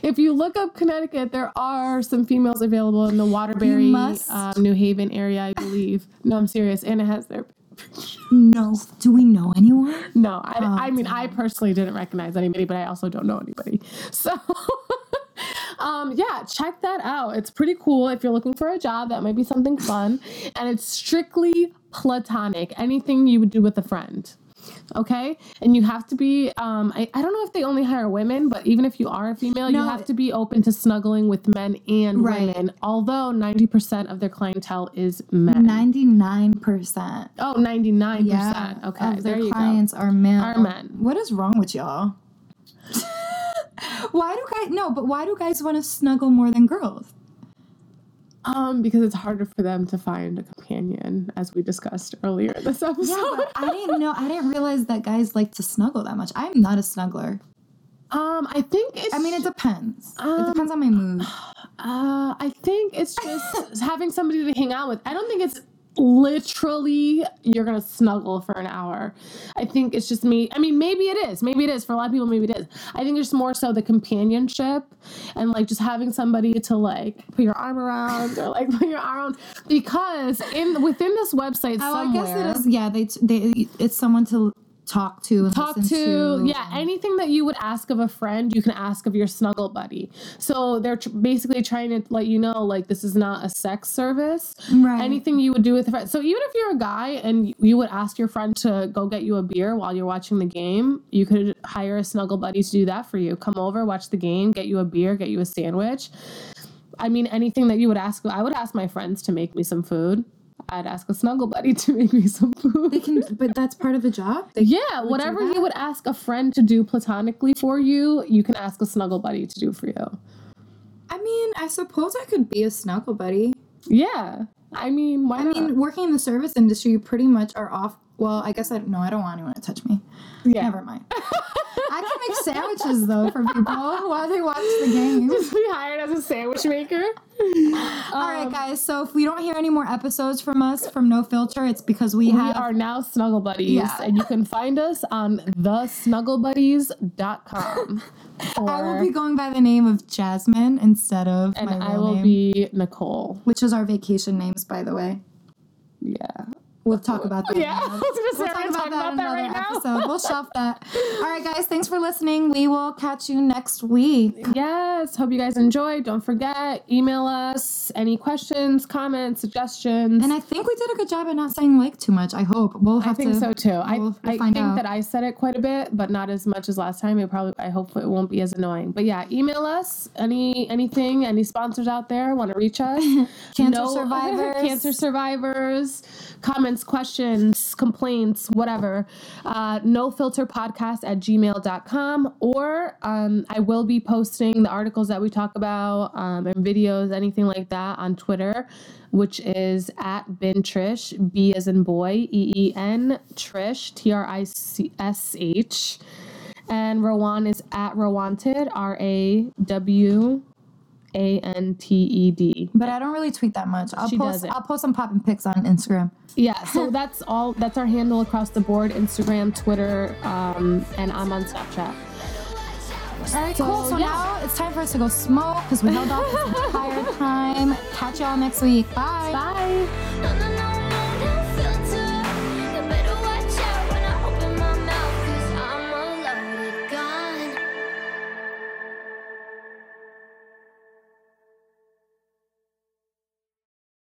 If you look up Connecticut, there are some females available in the Waterbury, um, New Haven area, I believe. No, I'm serious. Anna has their. No, do we know anyone? No, I, Oh, I mean, I personally didn't recognize anybody, but I also don't know anybody. So, um, yeah, check that out. It's pretty cool. If you're looking for a job, that might be something fun. And it's strictly platonic, anything you would do with a friend. Okay. And you have to be, um, I, I don't know if they only hire women, but even if you are a female, you have to be open to snuggling with men and Right. women, although 90% of their clientele is men. Ninety nine percent. Oh, 99%. Yeah. okay. Of there their you go. clients are men. Are men. What is wrong with y'all? why do guys no? But why do guys want to snuggle more than girls? Um, because it's harder for them to find a companion, as we discussed earlier this episode. Yeah, I didn't know. I didn't realize that guys like to snuggle that much. I'm not a snuggler. um, I think it's. I mean, it depends. Um, it depends on my mood. Uh, I think it's just having somebody to hang out with. I don't think it's literally you're gonna snuggle for an hour. I think it's just me. I mean, maybe it is. Maybe it is for a lot of people. Maybe it is. I think it's more so the companionship and like just having somebody to like put your arm around or like put your arm around because in within this website Oh, somewhere. I guess it is. Yeah, they they it's someone to talk to and talk listen to, yeah anything that you would ask of a friend you can ask of your snuggle buddy. So they're tr- basically trying to let you know like this is not a sex service. Right. anything you would do with a friend so even if you're a guy and you would ask your friend to go get you a beer while you're watching the game you could hire a snuggle buddy to do that for you. Come over watch the game get you a beer get you a sandwich. I mean, anything that you would ask, I would ask my friends to make me some food. I'd ask a snuggle buddy to make me some food. They can, but that's part of the job. They, Yeah, whatever you would ask a friend to do platonically for you, you can ask a snuggle buddy to do for you. I mean, I suppose I could be a snuggle buddy. Yeah. I mean, why I not? mean, working in the service industry, you pretty much are off. Well, I guess I no, I don't want anyone to touch me. yeah. Never mind. I can make sandwiches though for people while they watch the game. Just be hired as a sandwich maker. All right, guys. So if we don't hear any more episodes from us from No Filter, it's because we, We have. are now Snuggle Buddies, Yeah. and you can find us on thesnugglebuddies.com. I will be going by the name of Jasmine instead of and I will name, be Nicole. which is our vacation names, by the way. Yeah. We'll talk about that. Yeah, I was gonna say, we'll talk about that in another right now? episode. We'll shelf that. All right, guys. Thanks for listening. We will catch you next week. Yes. Hope you guys enjoyed. Don't forget, email us any questions, comments, suggestions. And I think we did a good job at not saying like too much. I hope we'll have I think to. so too. I, we'll- we'll I think out. that I said it quite a bit, but not as much as last time. It probably I hope it won't be as annoying. But yeah, email us any anything, any sponsors out there want to reach us. Cancer survivors. cancer survivors, comments, questions, complaints, whatever. Uh, no filter podcast at gmail.com or um, I will be posting the articles that we talk about um, and videos, anything like that on Twitter, which is at bin trish, B as in boy, E E N Trish, T R I C S H. And Rawan is at Rawanted, R A W A N T E D. But I don't really tweet that much. I'll She post. doesn't. I'll post some popping pics on Instagram. Yeah, so that's all. That's our handle across the board: Instagram, Twitter, um, and I'm on Snapchat. All right, So, cool. So yeah. now it's time for us to go smoke because we held off this entire time. Catch y'all next week. Bye. Bye.